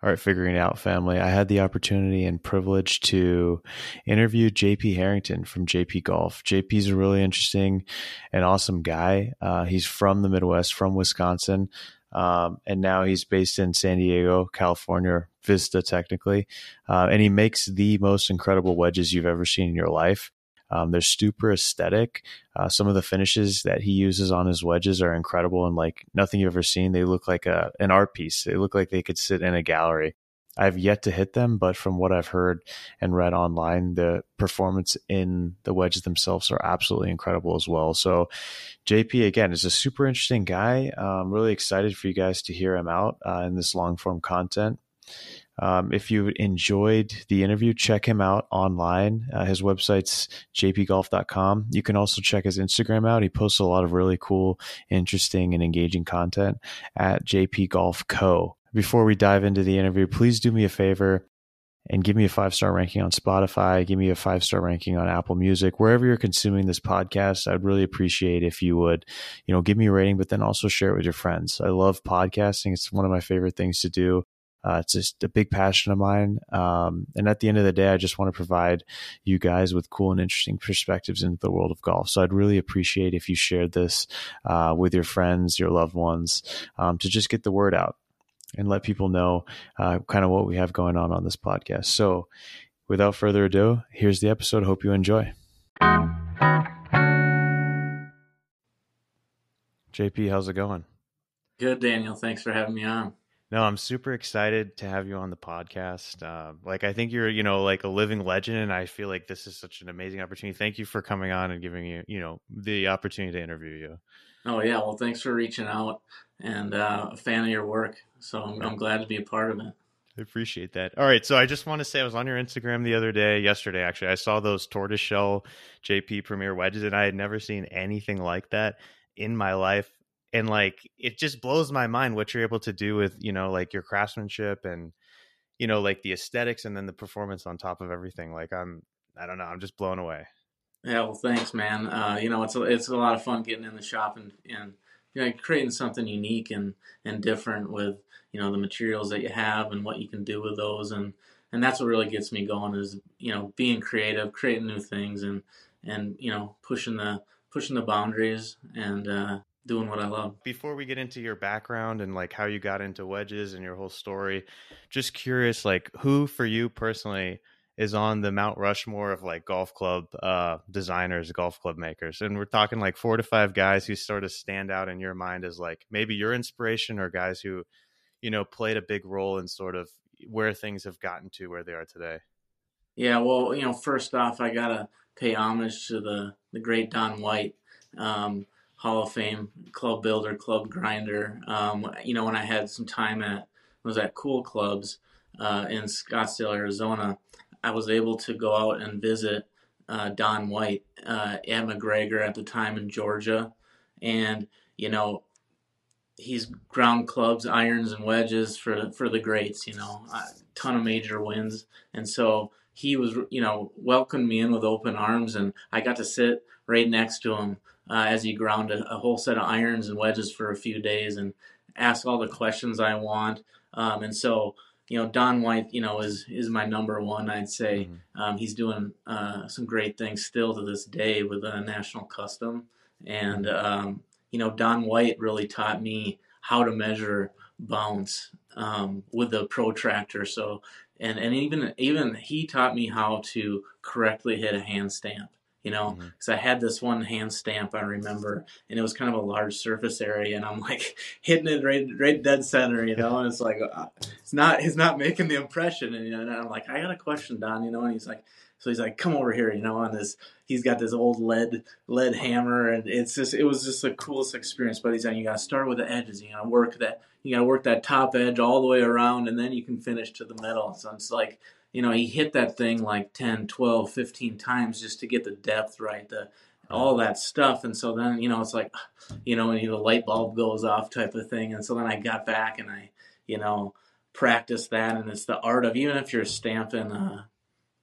All right, figuring it out family. I had the opportunity and privilege to interview JP Harrington from JP Golf. JP's a really interesting and awesome guy. Uh, he's from the Midwest, from Wisconsin, um, and now he's based in San Diego, California, Vista technically, uh, and he makes the most incredible wedges you've ever seen in your life. Um, they're super aesthetic. Uh, some of the finishes that he uses on his wedges are incredible and like nothing you've ever seen. They look like a, an art piece. They look like they could sit in a gallery. I've yet to hit them, but from what I've heard and read online, the performance in the wedges themselves are absolutely incredible as well. So, JP again is a super interesting guy. I'm really excited for you guys to hear him out uh, in this long form content. Um, if you enjoyed the interview, check him out online. Uh, his website's jpgolf.com. You can also check his Instagram out. He posts a lot of really cool, interesting, and engaging content at JP Golf Co. Before we dive into the interview, please do me a favor and give me a five star ranking on Spotify. Give me a five star ranking on Apple Music, wherever you're consuming this podcast. I'd really appreciate if you would, you know, give me a rating, but then also share it with your friends. I love podcasting. It's one of my favorite things to do. Uh, it's just a big passion of mine. Um, and at the end of the day, I just want to provide you guys with cool and interesting perspectives into the world of golf. So I'd really appreciate if you shared this uh, with your friends, your loved ones, um, to just get the word out and let people know uh, kind of what we have going on on this podcast. So without further ado, here's the episode. Hope you enjoy. JP, how's it going? Good, Daniel. Thanks for having me on. No, I'm super excited to have you on the podcast. Uh, like, I think you're, you know, like a living legend, and I feel like this is such an amazing opportunity. Thank you for coming on and giving you, you know, the opportunity to interview you. Oh yeah, well, thanks for reaching out, and uh, a fan of your work. So I'm, I'm glad to be a part of it. I appreciate that. All right, so I just want to say I was on your Instagram the other day, yesterday actually. I saw those tortoiseshell JP Premier wedges, and I had never seen anything like that in my life and like it just blows my mind what you're able to do with you know like your craftsmanship and you know like the aesthetics and then the performance on top of everything like i'm i don't know i'm just blown away. Yeah well thanks man. Uh, you know it's a, it's a lot of fun getting in the shop and and you know creating something unique and and different with you know the materials that you have and what you can do with those and and that's what really gets me going is you know being creative creating new things and and you know pushing the pushing the boundaries and uh, doing what I love. Before we get into your background and like how you got into wedges and your whole story, just curious, like who for you personally is on the Mount Rushmore of like golf club uh, designers, golf club makers, and we're talking like four to five guys who sort of stand out in your mind as like maybe your inspiration or guys who, you know, played a big role in sort of where things have gotten to where they are today. Yeah, well, you know, first off, I gotta pay homage to the the great Don White. Um, Hall of Fame club builder, club grinder. Um, you know, when I had some time at was at Cool Clubs uh, in Scottsdale, Arizona, I was able to go out and visit uh, Don White uh, at MacGregor at the time in Georgia, and you know, he's ground clubs, irons, and wedges for for the greats. You know, a ton of major wins, and so he was, you know, welcomed me in with open arms, and I got to sit right next to him uh, as he ground a, a, whole set of irons and wedges for a few days and ask all the questions I want. Um, and so, you know, Don White, you know, is is my number one. I'd say mm-hmm. um, he's doing uh, some great things still to this day with a national custom. And mm-hmm. um, you know, Don White really taught me how to measure bounce um, with the protractor. So, and and even even he taught me how to correctly hit a hand stamp you know, because mm-hmm. I had this one hand stamp I remember, and it was kind of a large surface area, and I'm like hitting it right, right dead center, you know, and it's like uh, it's not, he's not making the impression, and, you know, and I'm like, I got a question, Don, you know, and he's like, so he's like, come over here, you know, on this, he's got this old lead lead hammer, and it's just, it was just the coolest experience. But he's like, you got to start with the edges, you got to work that, you got to work that top edge all the way around, and then you can finish to the middle. So it's like you know, he hit that thing like 10, 12, 15 times just to get the depth right, the all that stuff. And so then, you know, it's like, you know, when the light bulb goes off type of thing. And so then I got back and I, you know, practiced that. And it's the art of, even if you're stamping, uh,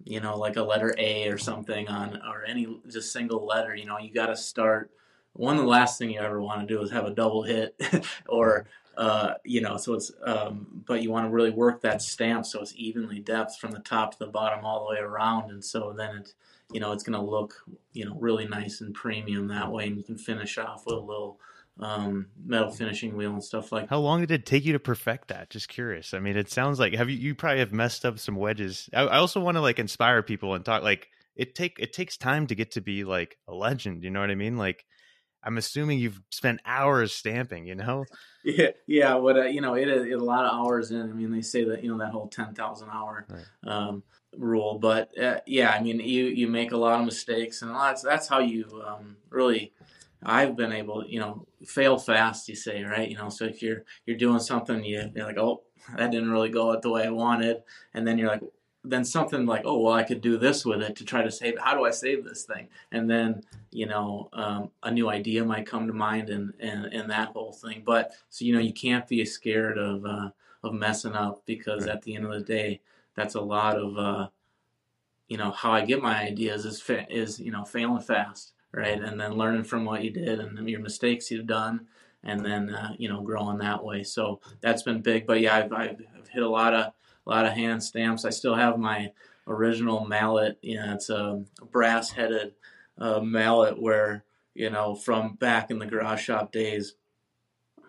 you know, like a letter A or something on, or any just single letter, you know, you got to start. One of the last thing you ever want to do is have a double hit or uh, you know, so it's, um, but you want to really work that stamp so it's evenly depth from the top to the bottom all the way around. And so then it, you know, it's going to look, you know, really nice and premium that way. And you can finish off with a little, um, metal finishing wheel and stuff like How long did it take you to perfect that? Just curious. I mean, it sounds like have you you probably have messed up some wedges. I, I also want to like inspire people and talk like it take it takes time to get to be like a legend. You know what I mean? Like I'm assuming you've spent hours stamping. You know? Yeah, yeah. What uh, you know, it, it a lot of hours in. I mean, they say that you know that whole ten thousand hour Right. um, rule, but uh, yeah, I mean, you you make a lot of mistakes, and that's that's how you um, really. I've been able, you know, fail fast. You say, right? You know, so if you're you're doing something, you, you're like, oh, that didn't really go out the way I wanted, and then you're like, then something like, oh, well, I could do this with it to try to save. How do I save this thing? And then you know, um, a new idea might come to mind, and, and and that whole thing. But so you know, you can't be scared of uh, of messing up because Right. at the end of the day, that's a lot of uh, you know how I get my ideas is fa- is you know failing fast, right, and then learning from what you did and your mistakes you've done, and then uh, you know growing that way. So that's been big. But yeah, I've, I've, I've hit a lot of a lot of hand stamps. I still have my original mallet. You know, it's a brass headed uh, mallet where you know from back in the garage shop days.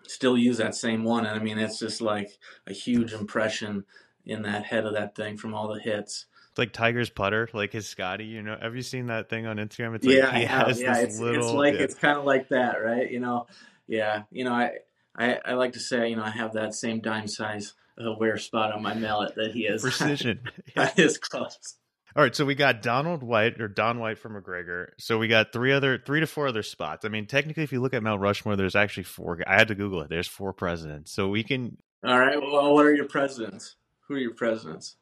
Still use that same one, and I mean it's just like a huge impression in that head of that thing from all the hits. It's like Tiger's putter, like his Scotty. You know, have you seen that thing on Instagram? It's yeah, like he has Yeah, this it's, little. it's like yeah. it's kind of like that, right? You know, yeah. You know, I, I I like to say, you know, I have that same dime size uh, wear spot on my mallet that he has. precision. on his clubs. All right, so we got Donald White or Don White from MacGregor. So we got three other, three to four other spots. I mean, technically, if you look at Mount Rushmore, there's actually four. I had to Google it. There's four presidents. So we can. All right. Well, what are your presidents? Who are your presidents?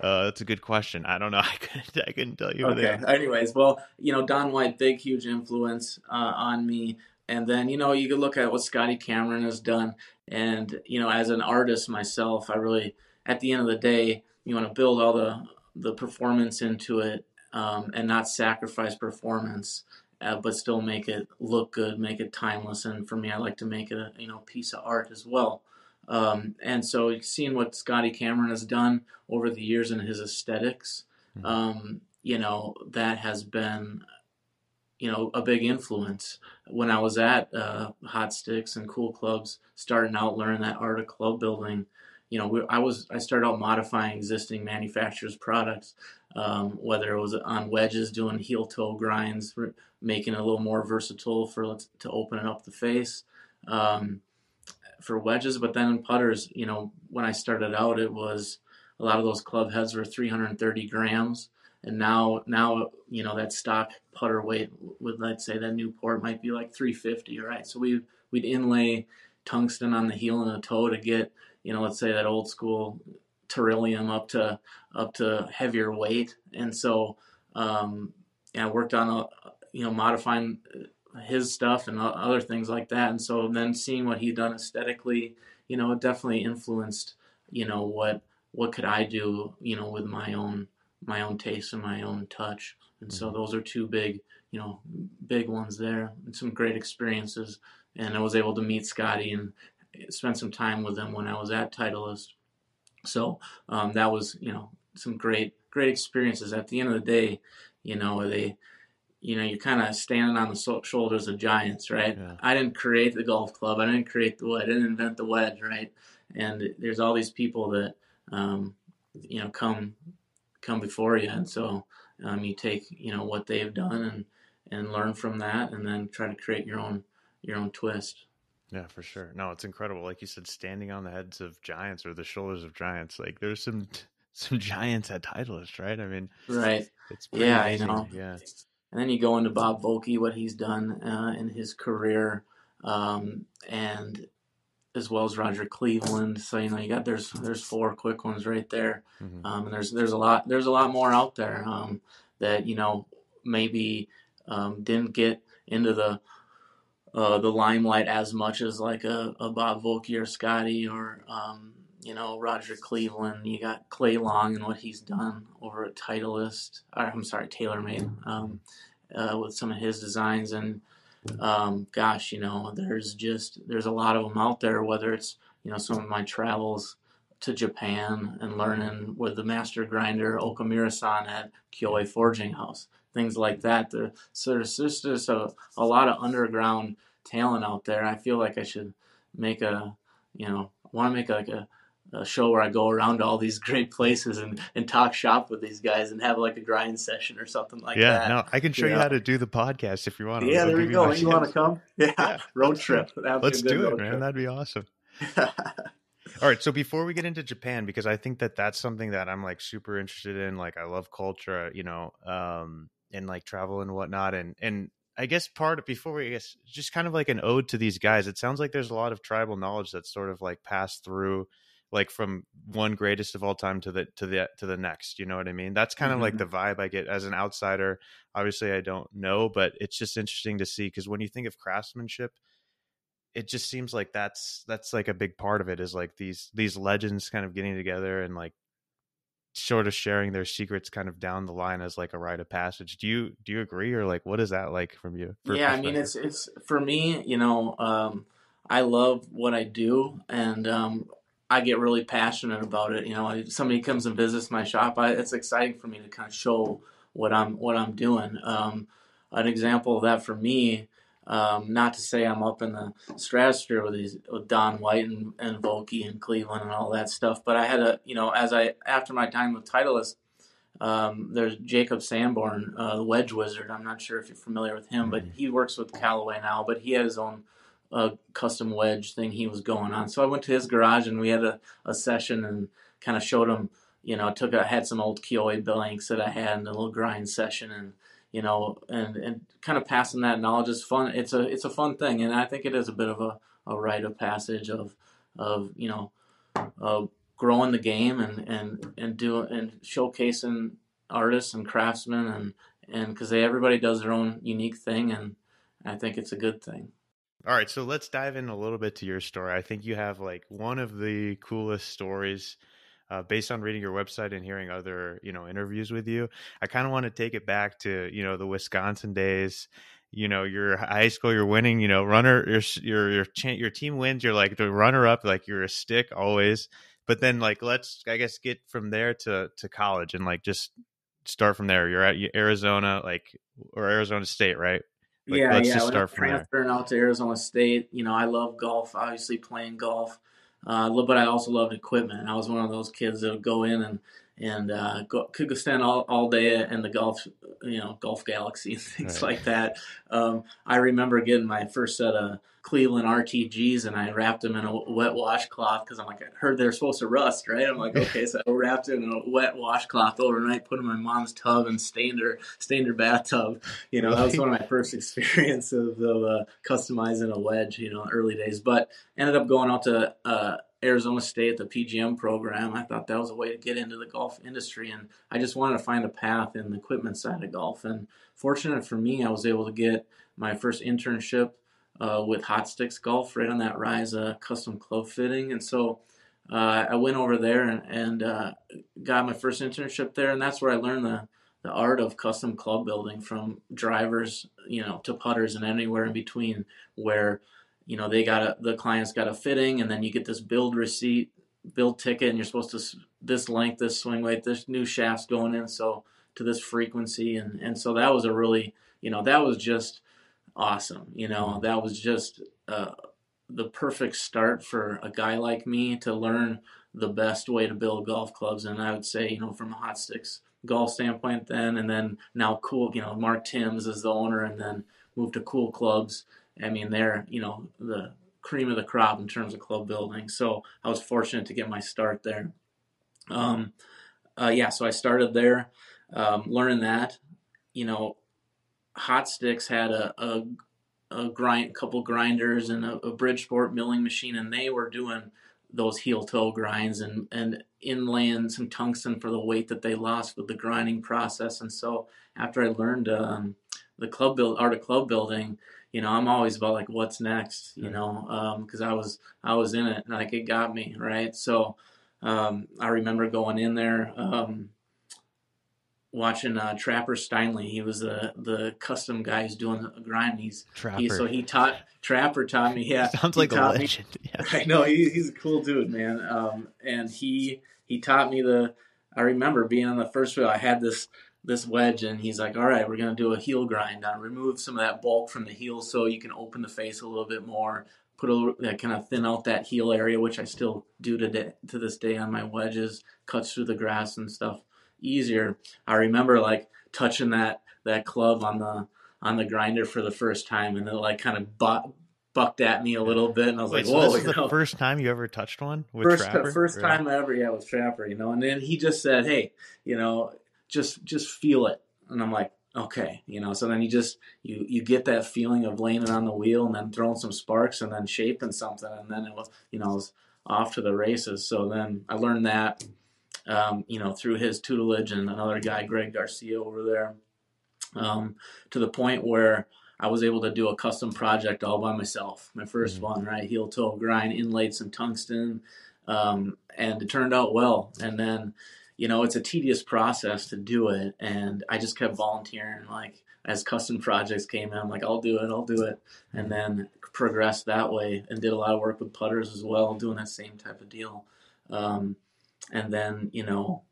Uh, that's a good question. I don't know. I couldn't. I couldn't tell you. Okay. Anyways, well, you know, Don White, big, huge influence uh, on me. And then, you know, you could look at what Scotty Cameron has done. And, you know, as an artist myself, I really, at the end of the day, you want to build all the, the performance into it um, and not sacrifice performance, uh, but still make it look good, make it timeless. And for me, I like to make it a, you know, piece of art as well. Um, and so seeing what Scotty Cameron has done over the years in his aesthetics, Mhm. um, you know, that has been, you know, a big influence. When I was at uh, Hot Sticks and Cool Clubs, starting out learning that art of club building, you know, I was I started out modifying existing manufacturers' products, um, whether it was on wedges, doing heel toe grinds, making it a little more versatile for to open up the face. Um, for wedges, but then in putters, you know, when I started out, it was a lot of those club heads were 330 grams, and now now you know that stock putter weight with let's say that Newport might be like 350, right? So we we'd inlay tungsten on the heel and the toe to get you know let's say that old school Teryllium up to up to heavier weight, and so um, yeah, I worked on a you know modifying his stuff and other things like that. And so then seeing what he'd done aesthetically, you know, it definitely influenced, you know, what what could I do, you know, with my own my own taste and my own touch. And so Mhm. those are two big, you know, big ones there and some great experiences. And I was able to meet Scotty and spend some time with him when I was at Titleist. So um, that was, you know, some great great experiences. At the end of the day, you know, they you know, you're kind of standing on the so- shoulders of giants, right? Yeah. I didn't create the golf club. I didn't create the wood. I didn't invent the wedge, right? And there's all these people that, um, you know, come come before you, and so um, you take, you know, what they've done and and learn from that, and then try to create your own your own twist. Yeah, for sure. No, it's incredible. Like you said, standing on the heads of giants or the shoulders of giants. Like there's some some giants at Titleist, right? I mean, Right. it's pretty Yeah, I amazing. know. Yeah. And then you go into Bob Vokey, what he's done uh, in his career, um, and as well as Roger Cleveland. So you know you got there's there's four quick ones right there, Mhm. um, and there's there's a lot there's a lot more out there um, that you know maybe um, didn't get into the uh, the limelight as much as like a, a Bob Vokey or Scotty or um, you know Roger Cleveland. You got Clay Long and what he's done over at Titleist. Or, I'm sorry, TaylorMade um, uh, with some of his designs and um, gosh, you know, there's just there's a lot of them out there. Whether it's you know some of my travels to Japan and learning with the master grinder Okamura-san at Kyoei Forging House, things like that. There, so there's just, a, a lot of underground talent out there. I feel like I should make a, you know, want to make like a, a show where I go around to all these great places and, and talk shop with these guys and have like a grind session or something like yeah, that. Yeah, no, I can show you, know? how to do the podcast if you want. Yeah, there you go. You want to come? Yeah, yeah. road trip. Let's do it, man. Trip. That'd be awesome. All right, so before we get into Japan, because I think that that's something that I'm like super interested in. Like, I love culture, you know, um, and like travel and whatnot. And and I guess part of, before we I guess just kind of like an ode to these guys. It sounds like there's a lot of tribal knowledge that's sort of like passed through, like from one greatest of all time to the to the to the next. You know what I mean? That's kind mm-hmm. of like mm-hmm. the vibe I get as an outsider. Obviously, I don't know, but it's just interesting to see because when you think of craftsmanship it just seems like that's that's like a big part of it is like these these legends kind of getting together and like sort of sharing their secrets kind of down the line as like a rite of passage do you do you agree or like what is that like from you yeah i mean it's it's for me you know um i love what i do and um i get really passionate about it you know if somebody comes and visits my shop I, it's exciting for me to kind of show what i'm what i'm doing um an example of that for me um, not to say I'm up in the stratosphere with these with Don White and, and Vokey and Cleveland and all that stuff, but I had a you know as I after my time with Titleist, um, there's Jacob Sanborn, uh, the Wedge Wizard. I'm not sure if you're familiar with him, but mm-hmm. he works with Callaway now. But he had his own uh, custom wedge thing he was going on. So I went to his garage and we had a, a session and kind of showed him. You know, took I had some old Kyoei blanks that I had in a little grind session and you know, and, and kind of passing that knowledge is fun. It's a it's a fun thing, and I think it is a bit of a, a rite of passage of of you know, uh, growing the game and and and do and showcasing artists and craftsmen and and because everybody does their own unique thing, and I think it's a good thing. All right, so let's dive in a little bit to your story. I think you have like one of the coolest stories uh, based on reading your website and hearing other you know interviews with you. I kind of want to take it back to you know the wisconsin days you know your high school you're winning you know runner your your your, your team wins you're like the runner up like you're a stick always. But then like let's i guess get from there to to college and like just start from there. You're at arizona like or arizona state right like, yeah, let's yeah. Just start from transferring there. out to Arizona State, you know, I love golf. Obviously, playing golf. Uh, but I also loved equipment. I was one of those kids that would go in and and uh, go, could go stand all, all day in the golf, you know, golf galaxy and things right. like that. Um, I remember getting my first set of Cleveland RTGs and I wrapped them in a wet washcloth because I'm like, I heard they're supposed to rust, right? I'm like, okay, so I wrapped it in a wet washcloth overnight, put in my mom's tub and stained her, stained her bathtub. You know, that was one of my first experiences of uh, customizing a wedge, you know, early days. But ended up going out to uh, Arizona State, at the PGM program. I thought that was a way to get into the golf industry, and I just wanted to find a path in the equipment side of golf. And fortunate for me, I was able to get my first internship uh, with Hot Sticks Golf right on that rise uh, custom club fitting, and so. Uh, I went over there and, and uh, got my first internship there, and that's where I learned the, the art of custom club building from drivers, you know, to putters and anywhere in between. Where you know they got a the client's got a fitting and then you get this build receipt build ticket and you're supposed to this length this swing weight this new shaft's going in so to this frequency and and so that was a really you know that was just awesome you know? That was just uh, the perfect start for a guy like me to learn the best way to build golf clubs and i would say you know from a hot sticks golf standpoint then and then now cool you know mark timms is the owner and then moved to cool clubs I mean, they're you know the cream of the crop in terms of club building. So I was fortunate to get my start there. Um, uh, yeah, so I started there, um, learning that. You know, Hot Sticks had a, a, a grind, couple grinders and a, a Bridgeport milling machine, and they were doing those heel toe grinds and and inlaying some tungsten for the weight that they lost with the grinding process. And so after I learned um, the club build art of club building, you know, I'm always about like what's next, you know, because um, I was I was in it, like it got me right. So um, I remember going in there. Um, watching uh, Trapper Steinley. He was the the custom guy who's doing a grind. He's Trapper. he, so he taught Trapper taught me. Yeah, Sounds like a me- legend. Yeah. I know he, he's a cool dude, man. Um, and he he taught me the. I remember being on the first wheel. I had this this wedge, and he's like, "All right, we're gonna do a heel grind on. Remove some of that bulk from the heel, so you can open the face a little bit more. Put a little, that kind of thin out that heel area, which I still do to to this day on my wedges. Cuts through the grass and stuff easier. I remember like touching that that club on the on the grinder for the first time, and it like kind of bu- bucked at me a little bit, and I was Wait, like, so this is the know? first time you ever touched one with first Trapper? first Really? time ever, yeah, with Trapper, you know. And then he just said, "Hey, you know, just just feel it," and I'm like, "Okay," you know. So then you just you you get that feeling of laying it on the wheel and then throwing some sparks and then shaping something, and then it was you know it was off to the races. So then I learned that, um, you know, through his tutelage and another guy, Greg Garcia, over there, um, to the point where. I was able to do a custom project all by myself. My 1st Mhm. one, right? Heel toe grind, inlaid some tungsten, um, and it turned out well. And then, you know, it's a tedious process to do it, and I just kept volunteering. Like as custom projects came in, I'm like, I'll do it, I'll do it, and then progressed that way, and did a lot of work with putters as well, doing that same type of deal. Um, and then, you know,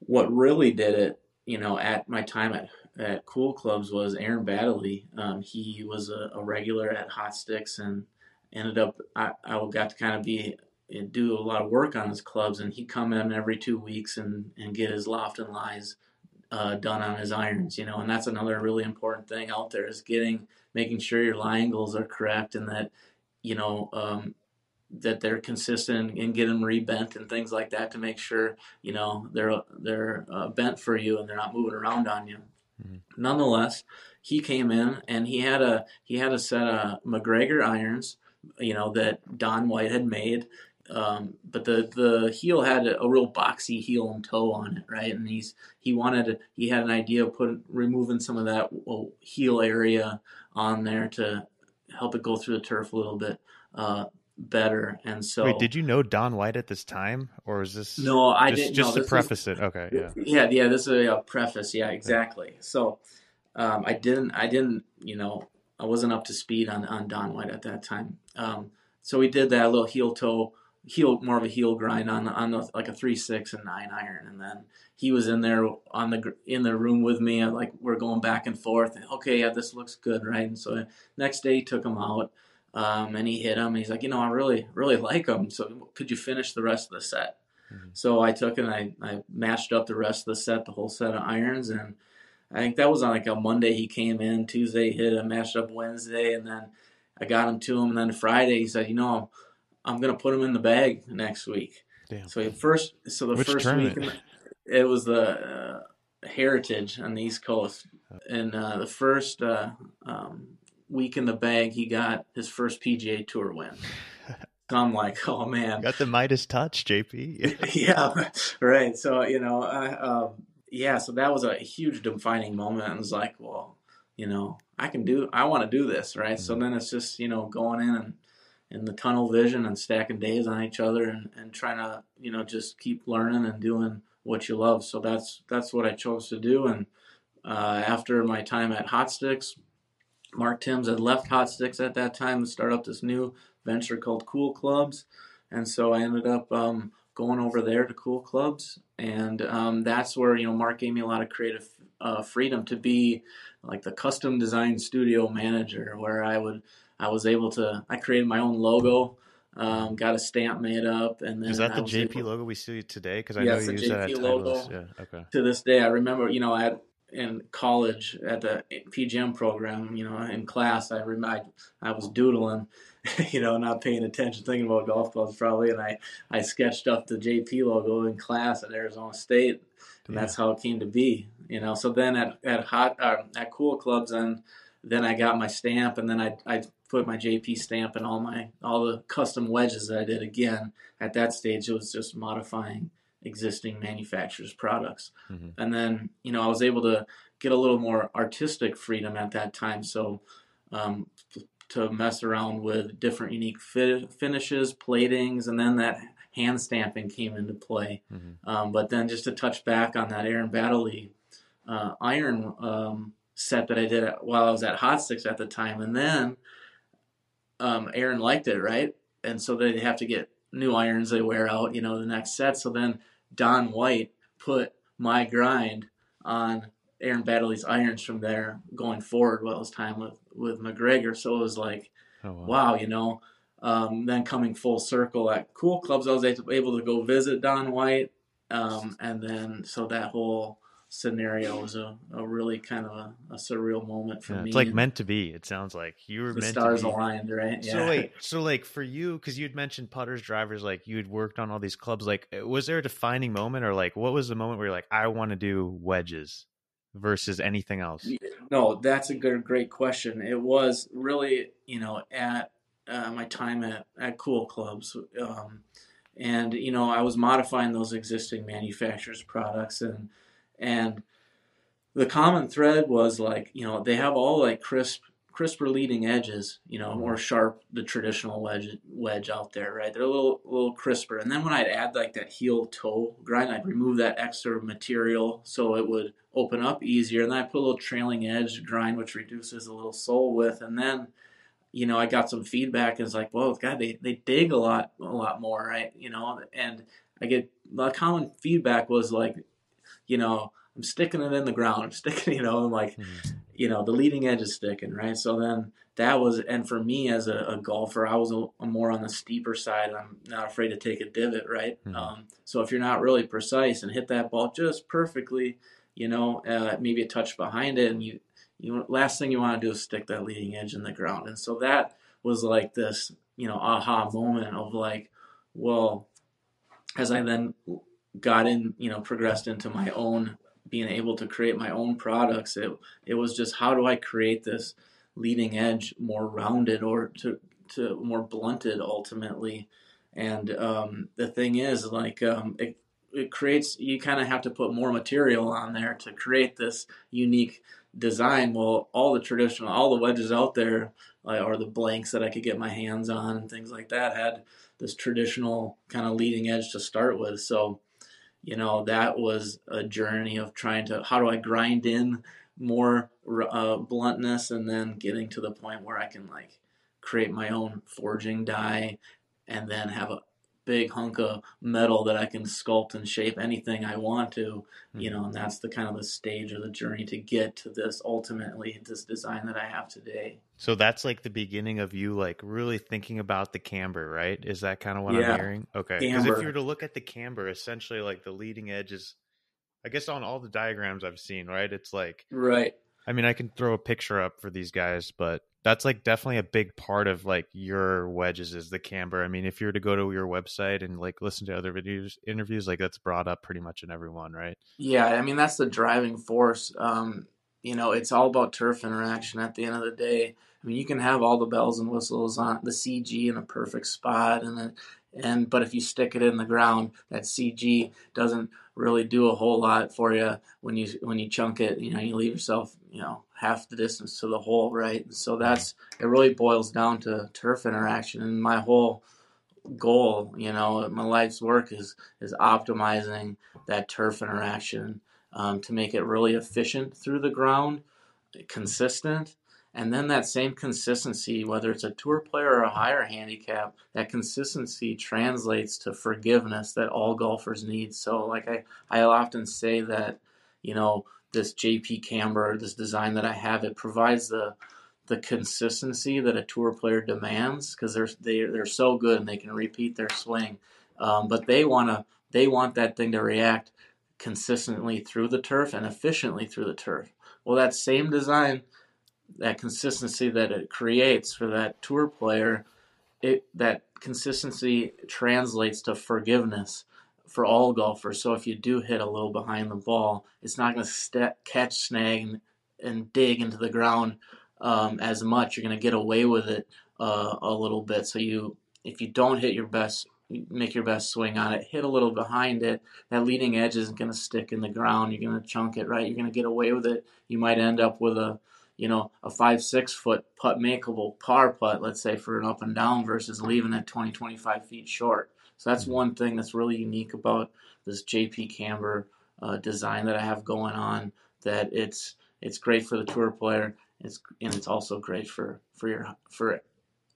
what really did it, you know, at my time at at Cool Clubs was Aaron Baddeley. Um, he was a, a regular at Hot Sticks and ended up I, I got to kind of be and do a lot of work on his clubs and he'd come in every two weeks and, and get his loft and lies uh, done on his irons, you know, and that's another really important thing out there is getting making sure your lie angles are correct and that, you know, um, that they're consistent and get them rebent and things like that to make sure you know they're they're uh, bent for you and they're not moving around on you. Mhm. Nonetheless, he came in and he had a he had a set of MacGregor irons, you know that Don White had made. Um, but the the heel had a, a real boxy heel and toe on it, right? And he's he wanted he had an idea of putting removing some of that heel area on there to help it go through the turf a little bit uh, better. And so Wait, did you know Don White at this time, or is this no, I just, didn't. just no, to preface it? Okay, yeah. yeah, yeah. This is a, preface. Yeah, exactly. So, um, I didn't, I didn't, you know, I wasn't up to speed on on Don White at that time. Um, so we did that little heel toe, heel more of a heel grind on on the, like a three six and nine iron, and then he was in there on the in the room with me. and, Like we're going back and forth. And, okay, yeah, this looks good, right? And so next day he took him out. Um, and he hit him. He's like, you know, I really, really like him. So could you finish the rest of the set? Mhm. So I took and I, I matched up the rest of the set, the whole set of irons, and I think that was on like a Monday he came in, Tuesday hit, a matched up Wednesday, and then I got him to him, and then Friday he said, you know, I'm, I'm gonna put him in the bag next week. Damn. So he first, so the Which first tournament? week, it was the uh, Heritage on the East Coast, and uh, the first uh, um, week in the bag, he got his first PGA Tour win. So I'm like, oh man, Got the Midas touch, JP. yeah, right. So you know, I, um, yeah. So that was a huge defining moment, and it's like, well, you know, I can do. I want to do this, right? So Mhm. then it's just you know going in and in the tunnel vision and stacking days on each other and, and trying to you know just keep learning and doing what you love. So that's that's what I chose to do. And uh, after my time at Hot Sticks, Mark Timms had left Hot Sticks at that time to start up this new venture called Cool Clubs, and so I ended up um, going over there to Cool Clubs, and um, that's where you know Mark gave me a lot of creative uh, freedom to be like the custom design studio manager, where I would I was able to I created my own logo, um, got a stamp made up, and then Is that the JP able- logo we see today? Because I Yeah, know you use that at logo. Yeah. Okay. to this day, I remember, you know, at in college at the PGM program, you know, in class, I rem- I, I was doodling, you know, not paying attention, thinking about golf clubs probably, and I, I sketched up the JP logo in class at Arizona State, and Yeah. that's how it came to be, you know. So then at at hot uh, at cool clubs, and then I got my stamp, and then I I put my JP stamp and all my all the custom wedges that I did again. At that stage, it was just modifying existing manufacturers' products. Mhm. And then, you know, I was able to get a little more artistic freedom at that time. So, um, to mess around with different unique fi- finishes, platings, and then that hand stamping came into play. Mhm. Um, but then just to touch back on that Aaron Baddeley uh, iron um, set that I did at, while I was at Hot Sticks at the time, and then um, Aaron liked it, right? And so they have to get new irons they wear out, you know, the next set. So then Don White put my grind on Aaron Baddeley's irons from there going forward while was time with, with MacGregor. So it was like, Oh, wow. wow, you know. Um, then coming full circle at Cool Clubs, I was able to go visit Don White, um, and then so that whole scenario was a, a really kind of a, a surreal moment for Yeah, me. it's like and meant to be. It sounds like you were the meant stars to be. aligned, right? So wait, so like for you, because you had mentioned putters, drivers, like you had worked on all these clubs. Like, uh, was there a defining moment, or like what was the moment where you're like, I want to do wedges versus anything else? No, that's a good, great question. It was really, you know, at uh, my time at, at Cool Clubs, um, and you know, I was modifying those existing manufacturers' products, and and the common thread was like, you know, they have all like crisp, crisper leading edges, you know, more mm-hmm. sharp the traditional wedge wedge out there, right? They're a little little crisper, and then when I'd add like that heel toe grind, I'd remove that extra material so it would open up easier. And then I put a little trailing edge grind, which reduces a little sole width. And then, you know, I got some feedback. And it's like, whoa, God, they, they dig a lot, a lot more, right? You know, and I get the common feedback was like, you know, I'm sticking it in the ground. I'm sticking, you know, I'm like, Mhm. you know, the leading edge is sticking, right? So then that was, and for me as a, a golfer, I was a, a more on the steeper side. I'm not afraid to take a divot, right? Mhm. Um, so if you're not really precise and hit that ball just perfectly, you know, uh, maybe a touch behind it, and you, you last thing you want to do is stick that leading edge in the ground. And so that was like this, you know, aha moment of like, well, as I then got in, you know, progressed into my own being able to create my own products, it it was just how do I create this leading edge more rounded or to to more blunted ultimately. And um, the thing is, like, um, it it creates you kind of have to put more material on there to create this unique design. Well, all the traditional, all the wedges out there, uh, or the blanks that I could get my hands on and things like that, had this traditional kind of leading edge to start with. So, you know, that was a journey of trying to how do I grind in more uh, bluntness and then getting to the point where I can like create my own forging die and then have a big hunk of metal that I can sculpt and shape anything I want to, you know, and that's the kind of the stage of the journey to get to this ultimately this design that I have today. So that's like the beginning of you like really thinking about the camber, right? Is that kind of what Yeah. I'm hearing? Okay. Because if you were to look at the camber, essentially like the leading edge is, I guess on all the diagrams I've seen, right? It's like, Right. I mean, I can throw a picture up for these guys, but that's like definitely a big part of like your wedges is the camber. I mean, if you were to go to your website and like listen to other videos, interviews, like that's brought up pretty much in everyone, right? Yeah, I mean that's the driving force. Um, you know, it's all about turf interaction at the end of the day. I mean, you can have all the bells and whistles on the CG in a perfect spot, and then, and but if you stick it in the ground, that CG doesn't really do a whole lot for you when you when you chunk it. You know, you leave yourself you know half the distance to the hole, right? So that's it. Really boils down to turf interaction, and my whole goal, you know, my life's work is is optimizing that turf interaction um, to make it really efficient through the ground, consistent, and then that same consistency, whether it's a tour player or a higher handicap, that consistency translates to forgiveness that all golfers need. So, like I, I often say that, you know, this JP camber, this design that I have, it provides the the consistency that a tour player demands because they're they, they're so good and they can repeat their swing, um, but they want to they want that thing to react consistently through the turf and efficiently through the turf. Well, that same design, that consistency that it creates for that tour player, it that consistency translates to forgiveness for all golfers. So if you do hit a little behind the ball, it's not going to st- catch, snag, and, dig into the ground um, as much. You're going to get away with it uh, a little bit. So you, if you don't hit your best, make your best swing on it, hit a little behind it. That leading edge isn't going to stick in the ground. You're going to chunk it right. You're going to get away with it. You might end up with a, you know, a five, six foot putt makeable par putt, let's say for an up and down versus leaving it 20, 25 feet short. So that's one thing that's really unique about this JP Camber uh, design that I have going on. That it's it's great for the tour player. It's and it's also great for for your for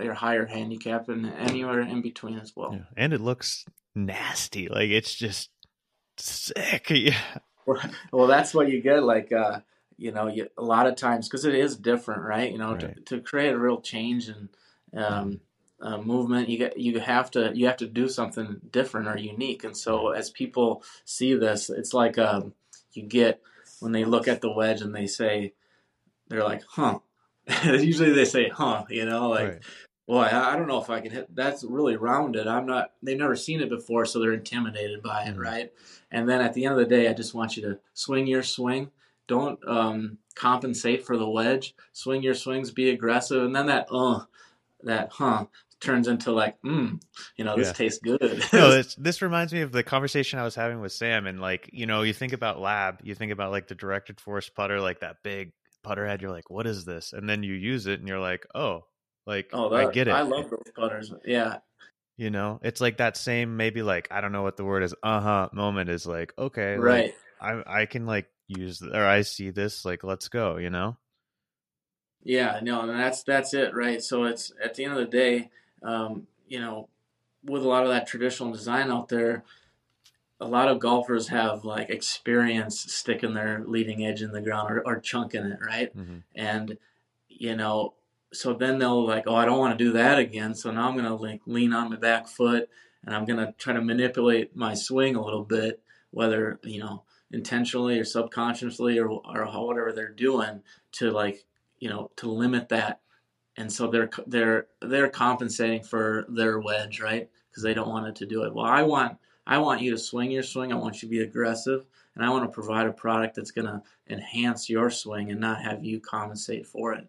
your higher handicap and anywhere in between as well. Yeah. And it looks nasty. Like it's just sick. Yeah. Well, that's what you get. Like uh, you know, you, a lot of times because it is different, right? You know, right. To, to create a real change and um, uh, movement, you get you have to you have to do something different or unique. And so as people see this, it's like um, you get when they look at the wedge and they say they're like, "Huh." Usually they say, "Huh," you know, like. Right. Well, I, I, don't know if I can hit. That's really rounded. I'm not. They've never seen it before, so they're intimidated by it, mm-hmm. right? And then at the end of the day, I just want you to swing your swing don't um, compensate for the wedge. Swing your swings, be aggressive, and then that uh, that huh turns into like, mm, you know, this yeah. tastes good. no, this, this reminds me of the conversation I was having with Sam, and like, you know, you think about lab, you think about like the directed force putter, like that big putter head. You're like, what is this? And then you use it, and you're like, oh, like oh, that, I get it. I love those putters. Yeah. You know, it's like that same maybe like I don't know what the word is. Uh huh. Moment is like okay, right. Like, I I can like use or I see this, like let's go, you know? Yeah, no, and that's that's it, right? So it's at the end of the day, um, you know, with a lot of that traditional design out there, a lot of golfers have like experience sticking their leading edge in the ground or, or chunking it, right? Mm-hmm. And you know, so then they'll like, oh, I don't want to do that again. So now I'm gonna like lean on my back foot and I'm gonna try to manipulate my swing a little bit, whether you know intentionally or subconsciously or, or whatever they're doing to like you know to limit that. And so they're they're they're compensating for their wedge right? Because they don't want it to do it. Well i want i want you to swing your swing. I want you to be aggressive and i want to provide a product that's going to enhance your swing and not have you compensate for it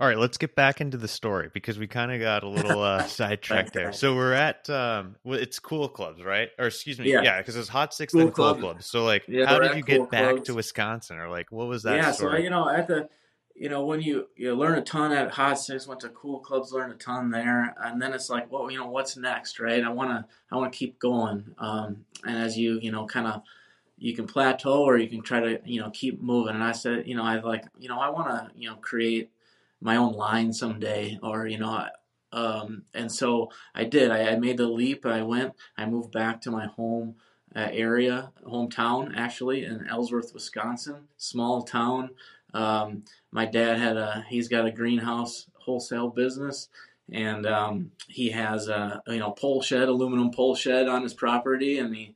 all right, let's get back into the story because we kind of got a little uh, sidetracked there. So we're at um, well, it's Cool Clubs, right? Or excuse me, yeah, because yeah, it's Hot Sticks cool then Cool Clubs. So like, yeah, how did you cool get back clubs. to Wisconsin, or like, what was that? Yeah, story? so you know, at the you know when you you learn a ton at Hot Sticks, went to Cool Clubs, learned a ton there, and then it's like, well, you know, what's next, right? I want to I want to keep going, um, and as you you know kind of you can plateau or you can try to you know keep moving and i said you know i like you know i want to you know create my own line someday or you know um, and so i did. I, I, made the leap. I went i moved back to my home uh, area hometown actually in ellsworth wisconsin small town. Um, my dad had a he's got a greenhouse wholesale business and um, he has a you know pole shed aluminum pole shed on his property and he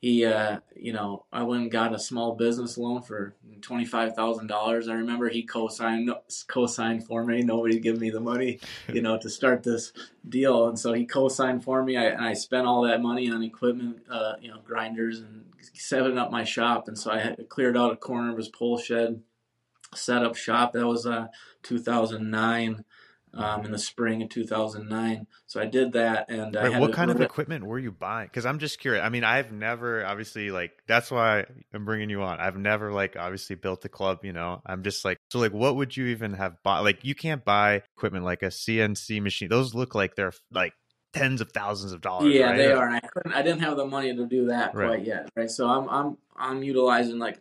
he, uh, you know, I went and got a small business loan for twenty five thousand dollars. I remember he co-signed co-signed for me. Nobody give me the money, you know, to start this deal, and so he co-signed for me. I, and I spent all that money on equipment, uh, you know, grinders and setting up my shop. And so I had cleared out a corner of his pole shed, set up shop. That was uh, 2009 um, in the spring of 2009. So I did that, and right, what kind of equipment were you buying? Because I'm just curious. I mean, I've never obviously like that's why I'm bringing you on. I've never like obviously built a club. You know, I'm just like so like what would you even have bought? Like you can't buy equipment like a CNC machine. Those look like they're like tens of thousands of dollars. Yeah, right? they are. And I couldn't. I didn't have the money to do that right. quite yet. Right. So I'm I'm I'm utilizing like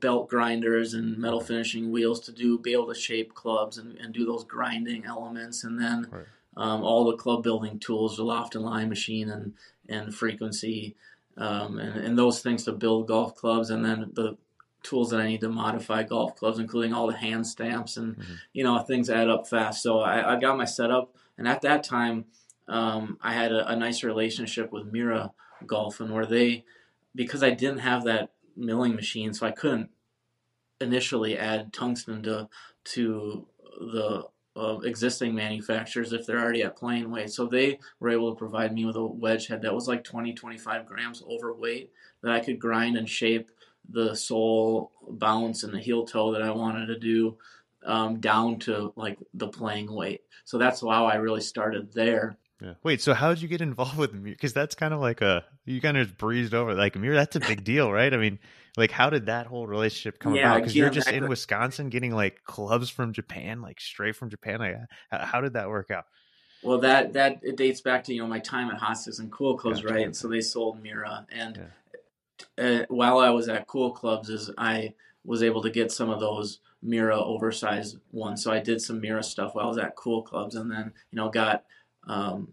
belt grinders and metal finishing wheels to do be able to shape clubs and, and do those grinding elements and then right. um, all the club building tools the loft and lie machine and and frequency um, and, and those things to build golf clubs and then the tools that I need to modify golf clubs including all the hand stamps and mm-hmm. you know things add up fast so I, I, got my setup and at that time um, I had a, a nice relationship with Miura Golf and where they because I didn't have that milling machine, so I couldn't initially add tungsten to to the uh, existing manufacturers if they're already at playing weight. So they were able to provide me with a wedge head that was like 20, 25 grams overweight that I could grind and shape the sole bounce and the heel toe that I wanted to do um, down to like the playing weight. So that's how I really started there. Yeah. Wait, so how did you get involved with Miura? Because that's kind of like a you kind of breezed over like Miura. That's a big deal, right? I mean, Like, how did that whole relationship come Yeah, about? Because you're just in Wisconsin getting like clubs from Japan, like straight from Japan. Like, how, how did that work out? Well, that that it dates back to you know my time at Hot Sticks and Cool Clubs, Gotcha. right? And so they sold Miura, and uh, while I was at Cool Clubs, is I was able to get some of those Miura oversized ones. So I did some Miura stuff while I was at Cool Clubs, and then you know got um,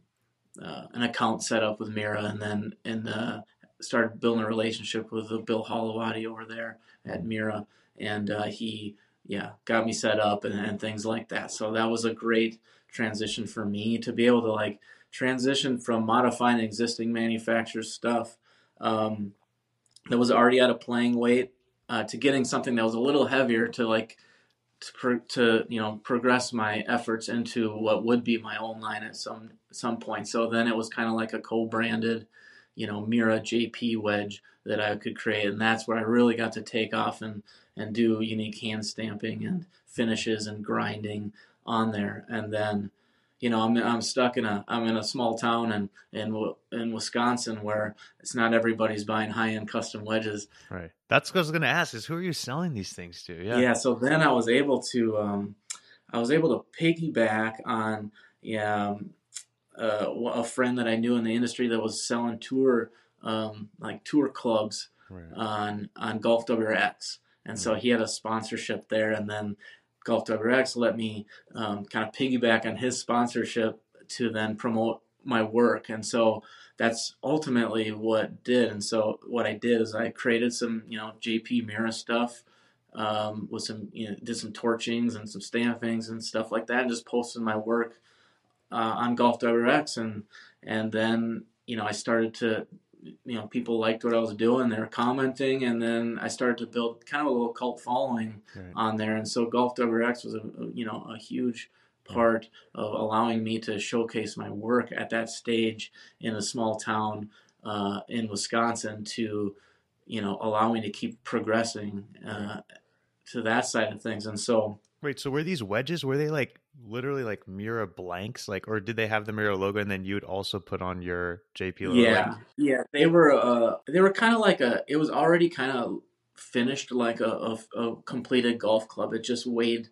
uh, an account set up with Miura, and then and uh, started building a relationship with Bill Holowati over there at Miura, and uh, he yeah got me set up and, and things like that. So that was a great transition for me to be able to like transition from modifying existing manufacturer's stuff um, that was already at a playing weight uh, to getting something that was a little heavier to like to, pro- to you know progress my efforts into what would be my own line at some some point. So then it was kind of like a co-branded, you know, Miura JP wedge that I could create, and that's where I really got to take off and and do unique hand stamping and finishes and grinding on there, and then. You know, I'm, I'm stuck in a I'm in a small town in in in Wisconsin where it's not everybody's buying high end custom wedges. Right. That's what I was going to ask is who are you selling these things to? Yeah. Yeah. so then I was able to, um, I was able to piggyback on, yeah, um, uh, a friend that I knew in the industry that was selling tour, um, like tour clubs Right. on on Golf WRX, and so he had a sponsorship there, and then Golf WRX let me um, kind of piggyback on his sponsorship to then promote my work, and so that's ultimately what did. And so what I did is I created some you know JP Miura stuff. Um, with some, you know, did some torchings and some stampings and stuff like that, and just posted my work uh, on Golf WRX, and and then you know I started to you know people liked what I was doing. They were commenting, and then I started to build kind of a little cult following Right. on there. And so Golf WRX was a a, you know a huge part of allowing me to showcase my work at that stage in a small town uh, in Wisconsin to you know allow me to keep progressing uh, to that side of things. And so Wait, so were these wedges, were they like literally like Miura blanks? Like, or did they have the Miura logo and then you would also put on your JP logo? Yeah, yeah, they were. Uh, they were kind of like a. It was already kind of finished like a, a, a completed golf club. It just weighed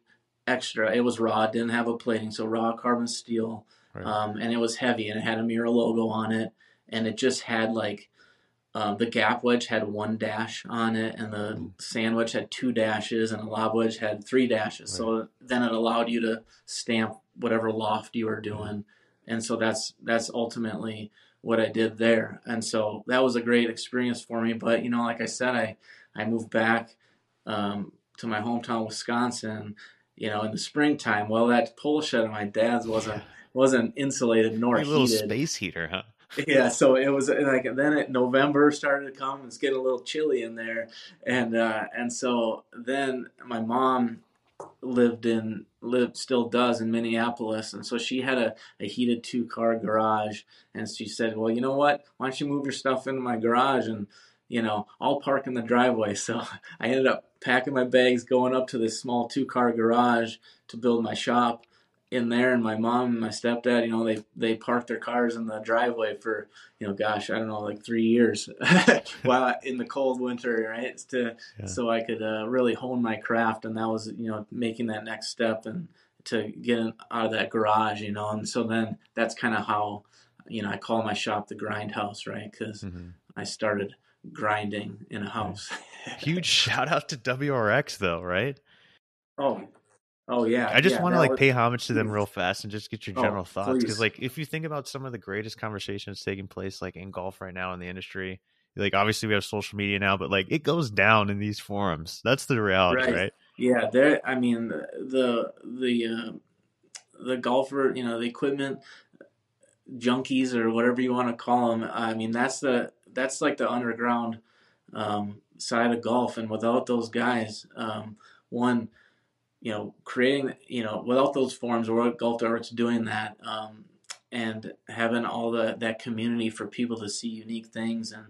extra. It was raw. It didn't have a plating, so raw carbon steel, Right. um, and it was heavy, and it had a Miura logo on it, and it just had like. Um, the gap wedge had one dash on it, and the sand wedge had two dashes, and the lob wedge had three dashes. So then it allowed you to stamp whatever loft you were doing, and so that's that's ultimately what I did there. And so that was a great experience for me. But you know, like I said, I I moved back um, to my hometown, Wisconsin. You know, in the springtime. Well, that pole shed of my dad's wasn't wasn't insulated nor a little heated. space heater, huh? Yeah, so it was like then it, November started to come. It's getting a little chilly in there, and uh, and so then my mom lived in lived still does in Minneapolis, and so she had a, a heated two car garage, and she said, well, you know what? Why don't you move your stuff into my garage and you know I'll park in the driveway. So I ended up packing my bags, going up to this small two car garage to build my shop in there and my mom and my stepdad you know they they parked their cars in the driveway for you know gosh i don't know like three years while in the cold winter right to Yeah. so i could uh, really hone my craft and that was you know making that next step and to get out of that garage you know and so then that's kind of how you know i call my shop the grind house right because Mhm. i started grinding in a house Huge shout out to WRX though, right? oh oh yeah I just yeah, want to like was- pay homage to them real fast and just get your Oh, general thoughts because like if you think about some of the greatest conversations taking place like in golf right now in the industry, like obviously we have social media now, but like it goes down in these forums. That's the reality, Right. right? Yeah, there. I mean, the the uh, the golfer, you know, the equipment junkies or whatever you want to call them. I mean, that's the that's like the underground um, side of golf, and without those guys, um, one, you know, creating, you know, without those forums or Golf Direct's doing that, um, and having all the that community for people to see unique things and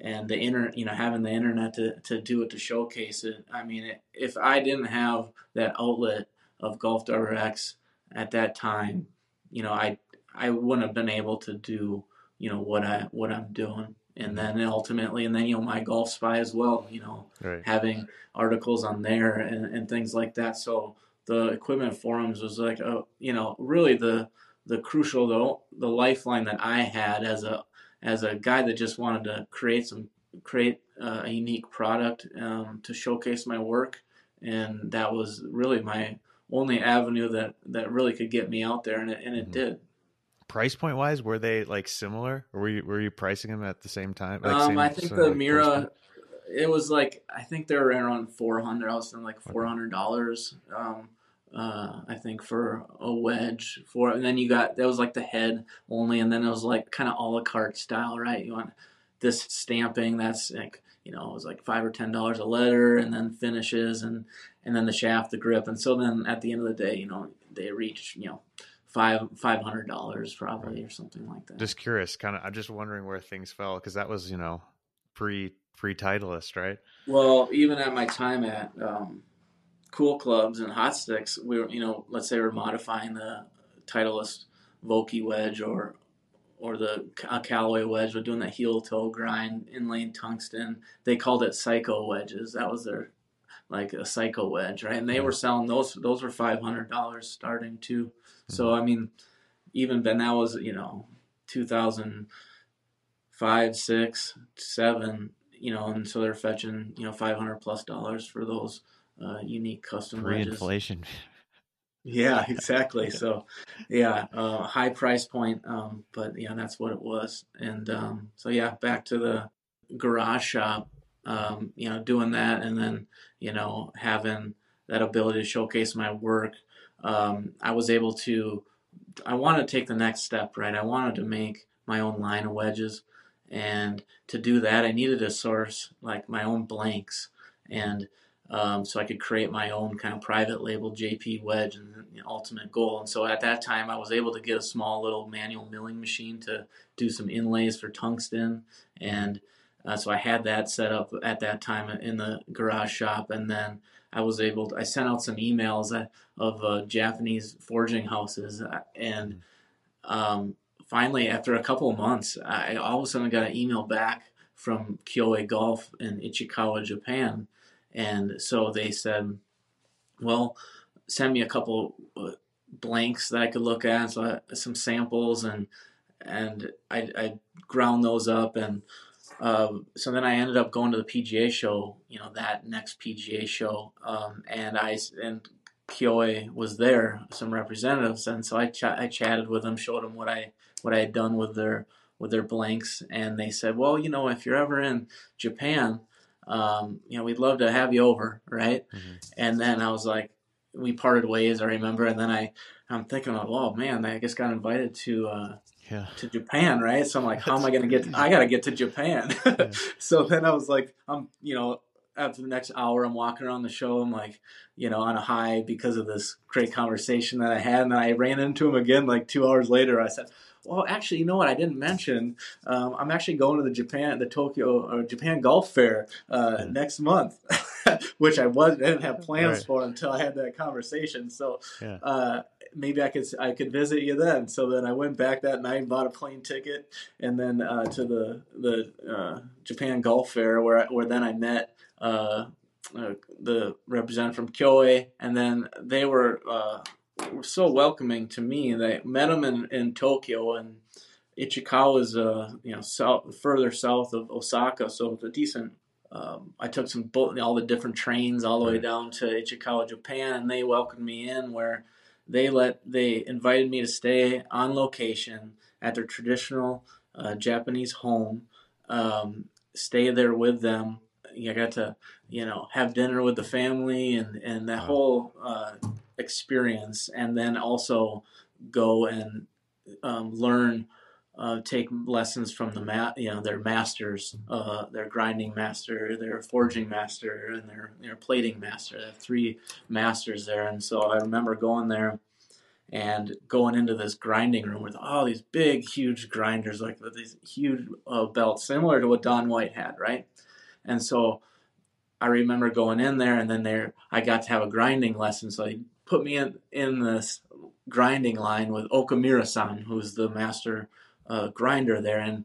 and the inter you know having the internet to, to do it to showcase it. I mean it, if i didn't have that outlet of golf WRX at that time you know i i wouldn't have been able to do you know what i what i'm doing and then ultimately, and then you know MyGolfSpy as well. You know, Right. having articles on there and, and things like that. So the equipment forums was like, a, you know, really the the crucial the the lifeline that I had as a as a guy that just wanted to create some create uh, a unique product um, to showcase my work, and that was really my only avenue that that really could get me out there, and it and it Mhm. did. Price point wise, were they like similar, or were you were you pricing them at the same time? Like, Um, same- I think so, the like, Miura, it was like I think they were around four hundred. I was spending like four hundred dollars. Um, uh, I think for a wedge for, and then you got that was like the head only, and then it was like kind of a la carte style, right? You want this stamping that's like you know it was like five or ten dollars a letter, and then finishes, and and then the shaft, the grip, and so then at the end of the day, you know they reach you know five five hundred dollars probably or something like that. Just curious, kind of. I'm just wondering where things fell because that was, you know, pre pre Titleist, right? Well, even at my time at um, Cool Clubs and Hot Sticks, we were, you know, let's say we're modifying the Titleist Vokey wedge or or the uh, Callaway wedge. We're doing that heel toe grind, inlane tungsten. They called it Psycho wedges. That was their like a Psycho wedge, right? And they were selling those. Those were five hundred dollars starting too. So I mean, even then that was you know, two thousand five, six, seven, you know, and so they're fetching you know five hundred plus dollars for those uh, unique custom pre-inflation. Yeah, exactly. So, yeah, uh, high price point, um, but yeah, that's what it was. And um, so, yeah, back to the garage shop, um, you know, doing that, and then you know having that ability to showcase my work. Um, I was able to. I wanted to take the next step, right? I wanted to make my own line of wedges, and to do that, I needed to source like my own blanks, and um, so I could create my own kind of private label JP wedge and you know, ultimate goal. And so at that time, I was able to get a small little manual milling machine to do some inlays for tungsten, and uh, so I had that set up at that time in the garage shop, and then I was able. To, I sent out some emails uh, of uh, Japanese forging houses, uh, and um, finally, after a couple of months, I all of a sudden got an email back from Kyoei Golf in Ichikawa, Japan and so they said, well, send me a couple uh, blanks that I could look at, so I, some samples, and and I, I ground those up, and um, so then I ended up going to the PGA show, you know, that next PGA show, um, and I and Kyoei was there, some representatives, and so I ch- I chatted with them, showed them what I what I had done with their with their blanks, and they said, well, you know, if you're ever in Japan, um, you know, we'd love to have you over, right? Mhm. And then I was like, we parted ways, I remember, and then I I'm thinking, oh man, I just got invited to. Uh, Yeah. to Japan, right? So I'm like, how am I going to get? I got to get to Japan. Yeah. so then I was like, I'm, you know, after the next hour, I'm walking around the show. I'm like, you know, on a high because of this great conversation that I had, and then I ran into him again like two hours later. I said, well, actually, you know what? I didn't mention. Um, I'm actually going to the Japan, the Tokyo or Japan Golf Fair uh, Yeah. next month, which I was I didn't have plans Right. for until I had that conversation. So Yeah. uh, maybe I could I could visit you then. So then I went back that night and bought a plane ticket, and then uh, to the the uh, Japan Golf Fair where where then I met uh, uh, the representative from Kyoei, and then they were uh, were so welcoming to me. They met them in, in Tokyo and. Ichikawa is, uh, you know, south, further south of Osaka, so it's a decent um, I took some all the different trains all the way down to Ichikawa, Japan, and they welcomed me in where they let they invited me to stay on location at their traditional uh, Japanese home, um, stay there with them. I got to you know have dinner with the family and and that Wow. whole uh, experience, and then also go and um, learn uh, take lessons from the you know their masters, uh, their grinding master, their forging master, and their their plating master. They have three masters there, and so I remember going there and going into this grinding room with all these big, huge grinders, like these huge uh, belts, similar to what Don White had, right? And so I remember going in there, and then there I got to have a grinding lesson. So they put me in in this grinding line with Okamura-san, who's the master uh, grinder there, and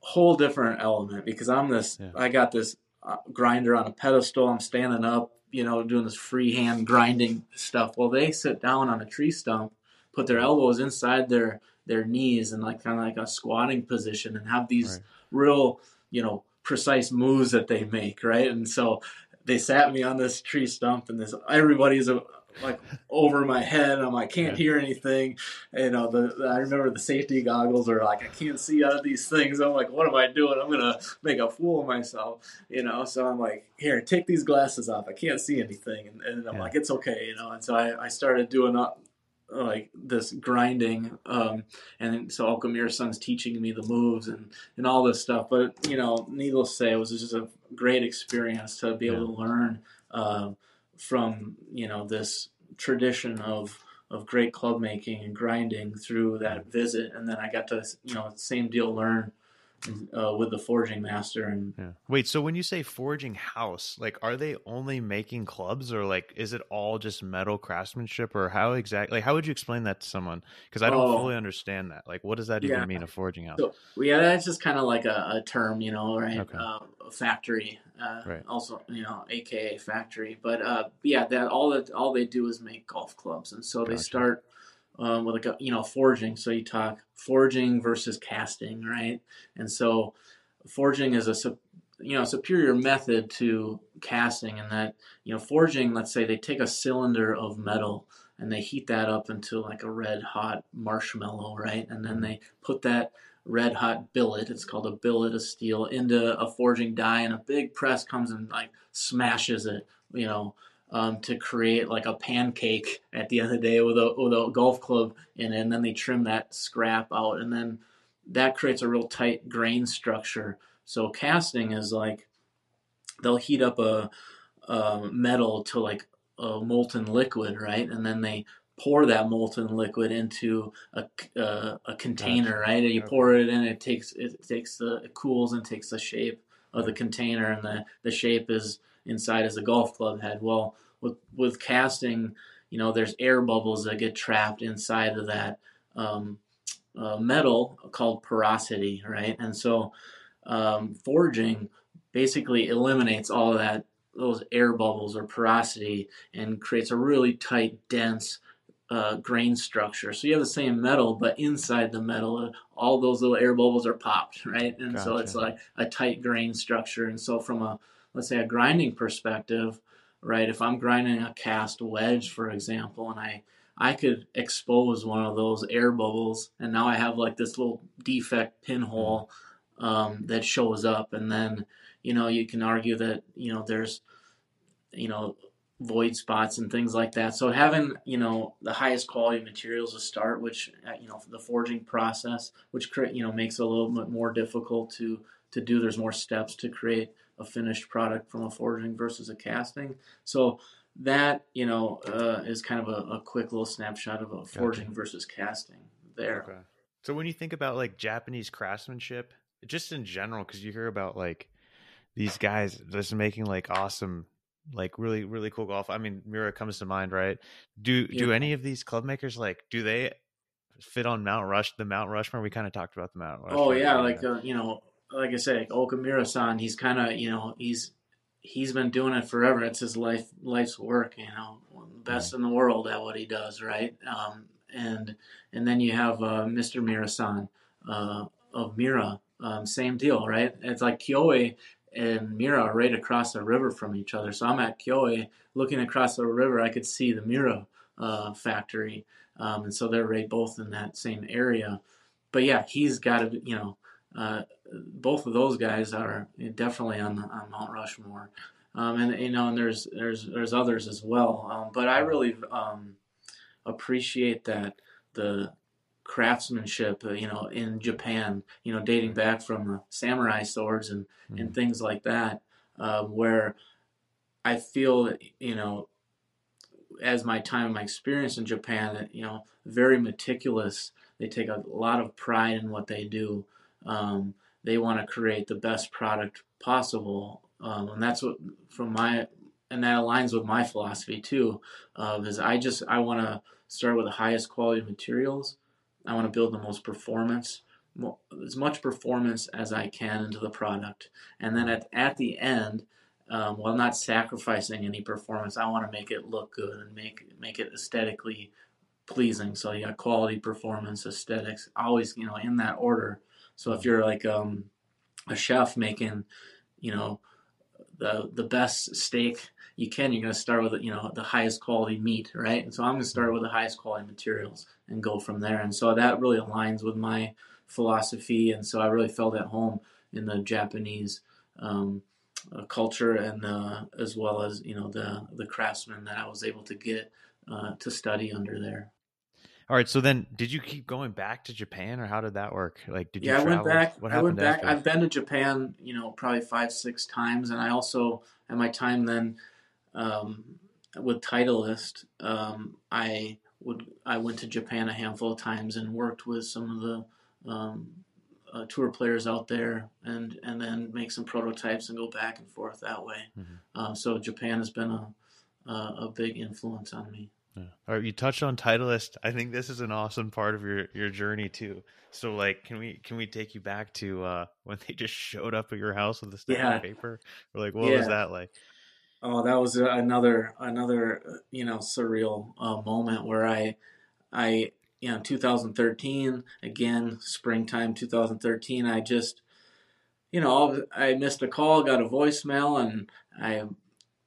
whole different element because I'm this. Yeah. I got this uh, grinder on a pedestal. I'm standing up, you know, doing this freehand grinding stuff. Well, they sit down on a tree stump, put their elbows inside their their knees and like kind of like a squatting position and have these Right. real, you know, precise moves that they make, right? And so they sat me on this tree stump and this everybody's uh, like over my head. I'm like can't hear anything. You know, the, the- I remember the safety goggles are like I can't see out of these things. I'm like, what am I doing? I'm gonna make a fool of myself. You know, so I'm like, here, take these glasses off. I can't see anything, and, and I'm Yeah. like, it's okay. You know, and so I, I started doing uh, like this grinding um and so Okamura-san's teaching me the moves and and all this stuff but you know needless to say it was just a great experience to be able to learn um from you know this tradition of of great club making and grinding through that visit. And then I got to you know same deal learn uh, with the forging master and Yeah. Wait, so when you say forging house, like are they only making clubs or like is it all just metal craftsmanship or how exactly like how would you explain that to someone? Because I don't Oh. fully understand that. Like what does that even mean a forging house? So, yeah, that's just kind of like a, a term, you know, right? Okay. Uh, a factory, uh, Right. also, you know, AKA factory. But uh, yeah, that all that all they do is make golf clubs, and so they start um, with like a you know forging. So you talk forging versus casting, right? And so forging is a you know superior method to casting in that you know forging. Let's say they take a cylinder of metal and they heat that up into like a red hot marshmallow, right? And then they put that red hot billet, it's called a billet of steel, into a forging die, and a big press comes and like smashes it, you know, um, to create like a pancake at the end of the day with a with a golf club in it, and then they trim that scrap out, and then that creates a real tight grain structure. So casting is like they'll heat up a, a metal to like a molten liquid, right? And then they pour that molten liquid into a, uh, a container, Gotcha. right? And you pour it in, it takes it takes the it cools and takes the shape of the container, and the the shape is inside as a golf club head. Well, with with casting, you know, there's air bubbles that get trapped inside of that um, uh, metal called porosity, right? And so um, forging basically eliminates all of that those air bubbles or porosity and creates a really tight, dense uh, grain structure. So you have the same metal, but inside the metal, uh, all those little air bubbles are popped, right? And so it's like a tight grain structure. And so from a let's say a grinding perspective, right? If I'm grinding a cast wedge, for example, and I I could expose one of those air bubbles, and now I have like this little defect pinhole um, that shows up, and then you know you can argue that you know there's you know void spots and things like that. So having you know the highest quality materials to start, which uh, you know the forging process, which you know makes it a little bit more difficult to to do. There's more steps to create a finished product from a forging versus a casting. So that you know uh, is kind of a, a quick little snapshot of a forging versus casting there. Okay. So when you think about like Japanese craftsmanship, just in general, because you hear about like these guys just making like awesome, like really really cool golf. I mean, Miura comes to mind, right? Do do any of these club makers like do they fit on Mount Rush? The Mount Rushmore. We kind of talked about the Mount Rushmore. Oh yeah, yeah. like uh, you know, like I say, like Okamura-san, he's kind of you know he's he's been doing it forever. It's his life life's work. You know, One of the best in the world at what he does, right? Um, and and then you have uh, Mr. Miura-san uh, of Miura, um, same deal, right? It's like Kyoei and Miura are right across the river from each other. So I'm at Kyoei, looking across the river, I could see the Miura uh, factory, um, and so they're right both in that same area. But yeah, he's got to, you know, uh, both of those guys are definitely on on Mount Rushmore, um, and you know, and there's there's there's others as well. Um, but I really um, appreciate that the craftsmanship, uh, you know, in Japan, you know, dating back from the samurai swords and and things like that, uh, where I feel you know, as my time and my experience in Japan, you know, very meticulous. They take a lot of pride in what they do. Um, they want to create the best product possible, um, and that's what from my and that aligns with my philosophy too. Uh, is I just I want to start with the highest quality materials. I want to build the most performance as much performance as I can into the product, and then at at the end, um, while not sacrificing any performance, I want to make it look good and make make it aesthetically pleasing. So you got quality, performance, aesthetics, always you know in that order. So if you're like um, a chef making, you know, the the best steak you can, you're going to start with you know the highest quality meat, right? And so I'm going to start with the highest quality materials and go from there. And so that really aligns with my philosophy, and so I really felt at home in the Japanese um, uh, culture, and uh, as well as you know the the craftsmen that I was able to get uh, to study under there. All right. So then, did you keep going back to Japan, or how did that work? Like, did you? Yeah? I went back. What I went back. after? I've been to Japan, you know, probably five, six times, and I also at my time then um, with Titleist, um, I would I went to Japan a handful of times and worked with some of the um, uh, tour players out there, and and then make some prototypes and go back and forth that way. Mhm. Um, so Japan has been a a, a big influence on me. Yeah. All right, you touched on Titleist. I think this is an awesome part of your your journey too. So, like, can we can we take you back to uh, when they just showed up at your house with a stack Yeah. of paper? Or like, what was that like? Oh, that was another another uh, you know surreal uh, moment where I I you know 2013 again springtime 2013 I just you know I missed a call got a voicemail and I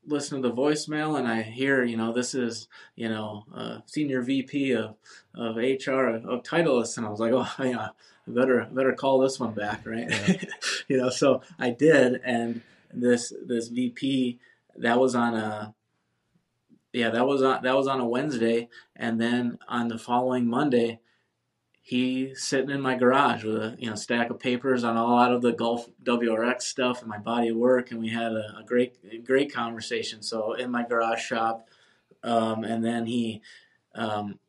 listened to the voicemail and I hear you know this is you know uh, senior VP of of HR of Titleist and I was like oh yeah I better better call this one back right? You know so I did and this this VP that was on a yeah that was on that was on a Wednesday and then on the following Monday he sitting in my garage with a you know stack of papers on a lot of the Golf WRX stuff and my body of work and we had a, a great great conversation. So in my garage shop um, and then he um,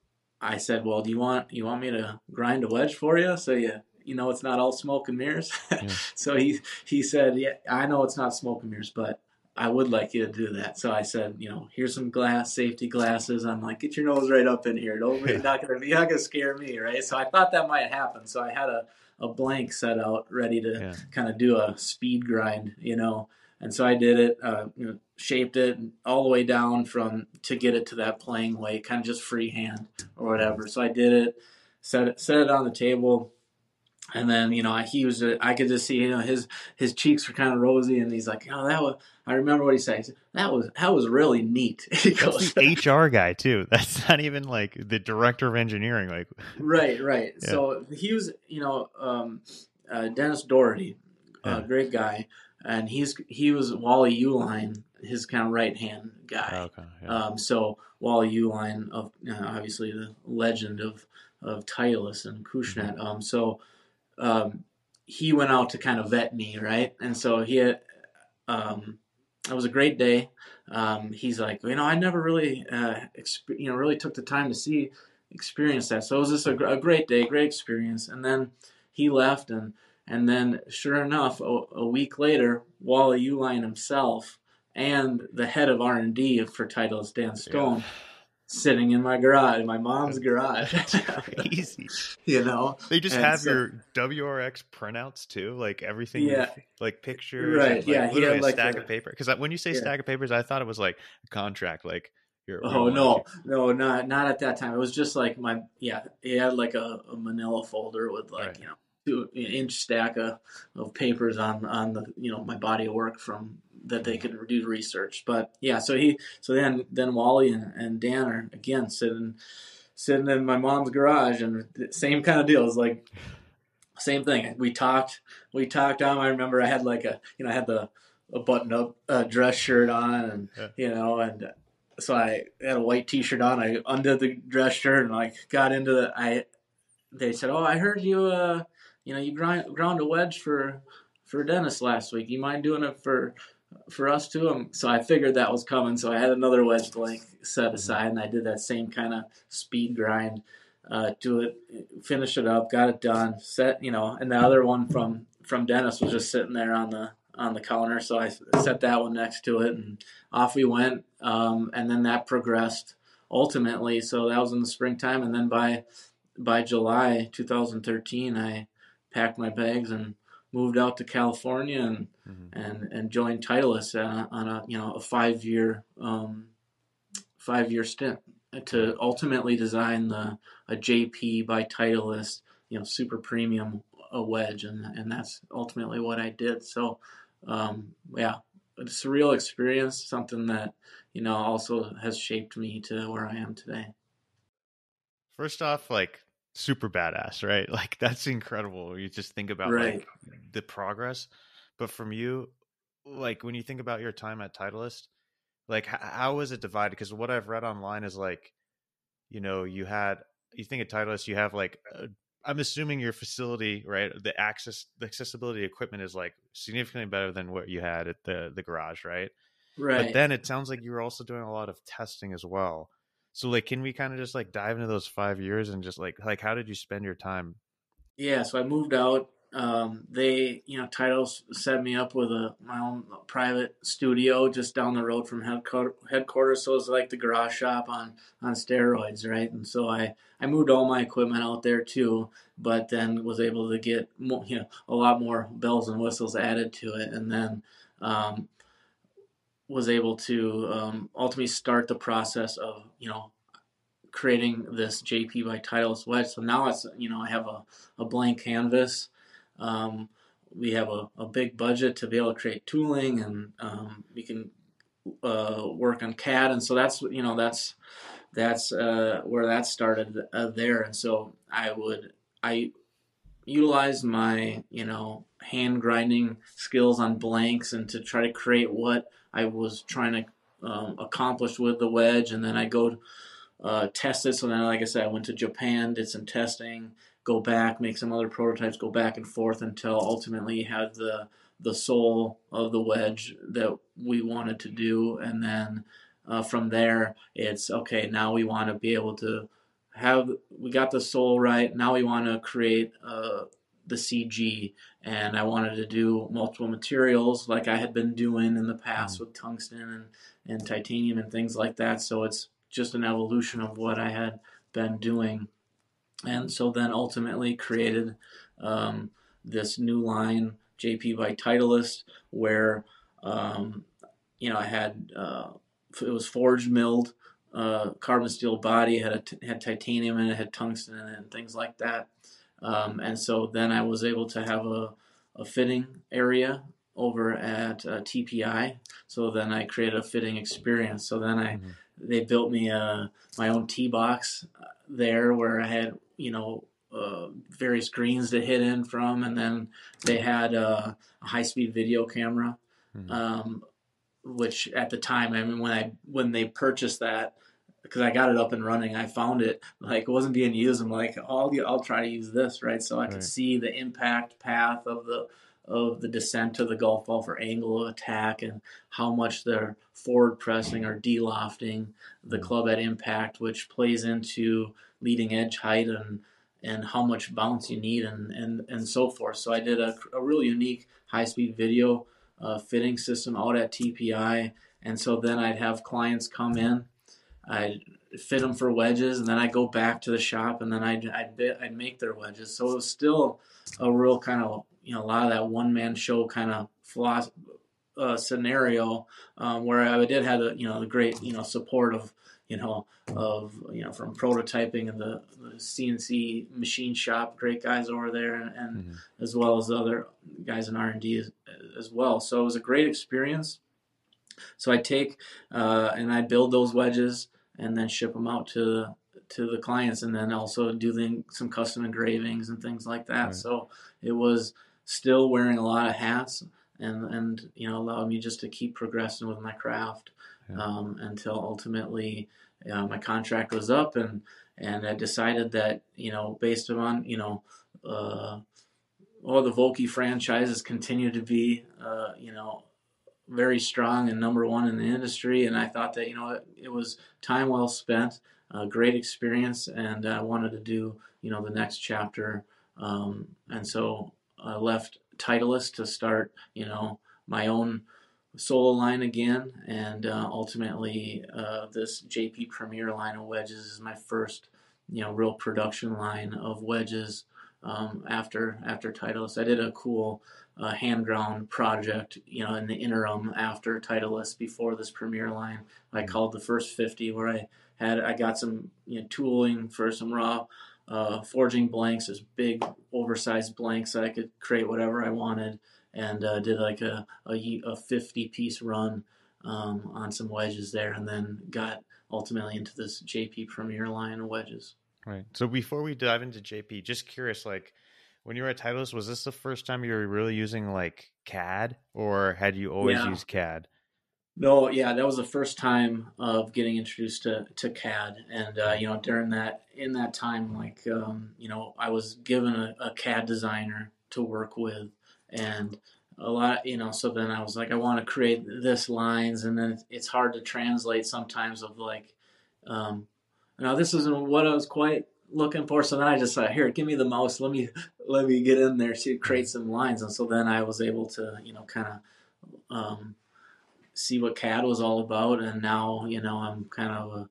I said well do you want you want me to grind a wedge for you? So you you know it's not all smoke and mirrors. Yeah. so he he said yeah I know it's not smoke and mirrors but I would like you to do that. So I said, you know, here's some glass safety glasses. I'm like, get your nose right up in here. Don't you're not gonna you're not gonna scare me, right? So I thought that might happen. So I had a, a blank set out ready to Yeah. kind of do a speed grind, you know. And so I did it, uh, you know, shaped it all the way down from to get it to that playing weight, kind of just freehand or whatever. So I did it, set it set it on the table, and then you know I, he was I could just see you know his his cheeks were kind of rosy, and he's like, oh that was I remember what he said. He said, that was that was really neat. He goes, That's the HR guy too. That's not even like the director of engineering. Like, right, right. Yeah. So he was, you know, um, uh, Dennis Doherty, Yeah. a great guy, and he's he was Wally Uihlein, his kind of right hand guy. okay, yeah. Um, so Wally Uihlein, of uh, obviously the legend of of Titleist and Acushnet. Um, so um, he went out to kind of vet me, right? And so he had, um, it was a great day. Um, he's like, you know, I never really, uh, exp- you know, really took the time to see, experience that. So it was just a, gr- a great day, great experience. And then he left, and and then sure enough, a, a week later, Wally Uihlein himself and the head of R and D for Titleist, Dan Stone, sitting in my garage, my mom's garage. Crazy. you know, They just And have so- your WRX printouts too, like everything. Yeah. like pictures. Right, and, like, yeah, he Literally had, a like, stack the- of paper. Because when you say Yeah. stack of papers, I thought it was like a contract. Like. Oh no, no, not not at that time. It was just like my yeah. He had like a, a Manila folder with like Right. you know two inch stack of, of papers on on the you know my body of work from that they could do research. But yeah, so he so then then Wally and, and Dan are again sitting sitting in my mom's garage and same kind of deal. It like same thing. We talked we talked on. I remember I had like a you know I had the a button up uh, dress shirt on and Yeah. you know and so I had a white T-shirt on. I undid the dress shirt and like got into the. I they said, "Oh, I heard you. Uh, you know, you grind, ground a wedge for for Dennis last week. You mind doing it for for us too?" Um, so I figured that was coming. So I had another wedge blank set aside, and I did that same kind of speed grind. Uh, do it, finish it up, got it done, set. You know, and the other one from from Dennis was just sitting there on the on the counter. So I set that one next to it, and off we went. Um, and then that progressed ultimately. So that was in the springtime, and then by by July 2013, I packed my bags and moved out to California and Mm-hmm. and and joined Titleist on a, on a you know a five year um, five year stint to ultimately design the a JP by Titleist you know super premium a wedge and and that's ultimately what I did. So um, yeah, a surreal experience, something that you know also has shaped me to where I am today. First off, like super badass, right? Like that's incredible. You just think about Right. like the progress. But from you, like when you think about your time at Titleist, like h- how was it divided? Because what I've read online is like, you know, you had you think at Titleist you have like uh, I'm assuming your facility, right? The access, the accessibility equipment is like significantly better than what you had at the the garage, right? Right. But then it sounds like you were also doing a lot of testing as well. So like, can we kind of just like dive into those five years and just like like how did you spend your time? Yeah, so I moved out. Um, they, you know, Titleist set me up with a my own private studio just down the road from headquarters. headquarters so it was like the garage shop on on steroids, right? And so I I moved all my equipment out there too, but then was able to get more, you know a lot more bells and whistles added to it, and then um, was able to um, ultimately start the process of you know creating this JP by Titleist wedge. So now it's you know I have a, a blank canvas. Um, we have a, a big budget to be able to create tooling, and um, we can uh, work on CAD, and so that's you know that's that's uh, where that started uh, there. And so I would I utilize my you know hand grinding skills on blanks and to try to create what I was trying to um, accomplish with the wedge, and then I go uh, test it. So then, like I said, I went to Japan, did some testing, go back, make some other prototypes, go back and forth until ultimately had the the sole of the wedge that we wanted to do, and then uh, from there, it's okay. Now we want to be able to have we got the sole right. Now we want to create uh, the CG, and I wanted to do multiple materials like I had been doing in the past with tungsten and, and titanium and things like that. So it's just an evolution of what I had been doing. And so then ultimately created um, this new line, JP by Titleist, where um, you know I had uh, it was forged milled uh, carbon steel body, had a t- had titanium in it, had tungsten in it, and things like that. Um, and so then I was able to have a, a fitting area over at uh, TPI. So then I created a fitting experience. So then I Mhm. they built me a, my own tee box uh, there where I had you know uh, various greens to hit in from, and then they had uh, a high speed video camera, Mhm. um, which at the time I mean when I when they purchased that. Because I got it up and running, I found it like it wasn't being used. I'm like, I'll I'll try to use this, right? So I Right. could see the impact path of the of the descent to the golf ball for angle of attack and how much they're forward pressing or delofting the Mhm. club at impact, which plays into leading edge height and and how much bounce you need and and, and so forth. So I did a, a really unique high speed video uh, fitting system out at TPI, and so then I'd have clients come in, I'd fit them for wedges, and then I'd go back to the shop, and then I'd I'd, I'd make their wedges. So it was still a real kind of you know a lot of that one man show kind of philosophy. Uh, scenario um, where I did have the you know the great you know support of you know of you know from prototyping and the, the CNC machine shop, great guys over there, and, and Mhm. as well as the other guys in R and D as, as well. So it was a great experience. So I take uh, and I build those wedges and then ship them out to the to the clients, and then also doing some custom engravings and things like that. Right. So it was still wearing a lot of hats, and and you know allowed me just to keep progressing with my craft Yeah. um, until ultimately uh, my contract was up, and and I decided that you know based on you know. Uh, well, the Vokey franchises continue to be, uh, you know, very strong and number one in the industry. And I thought that, you know, it, it was time well spent, a great experience, and I wanted to do, you know, the next chapter. Um, and so I left Titleist to start, you know, my own solo line again. And uh, ultimately, uh, this JP Premier line of wedges is my first, you know, real production line of wedges um, after after Titleist. I did a cool uh, hand ground project, you know, in the interim after Titleist before this Premier line. I mm-hmm. called the first 50 where I had I got some you know, tooling for some raw uh, forging blanks, as big oversized blanks that I could create whatever I wanted, and uh, did like a, a, a 50 piece run um, on some wedges there, and then got ultimately into this JP Premier line of wedges. Right. So before we dive into JP, just curious, like when you were at Titleist, was this the first time you were really using like CAD, or had you always yeah. used CAD? No, yeah, that was the first time of getting introduced to, to CAD, and uh, you know, during that in that time, like um, you know, I was given a, a CAD designer to work with, and a lot, you know, so then I was like, I want to create this lines, and then it's hard to translate sometimes of like, um, now this isn't what I was quite looking for. So then I just said, here, give me the mouse. Let me let me get in there to create some lines. And so then I was able to, you know, kind of um, see what CAD was all about. And now, you know, I'm kind of a,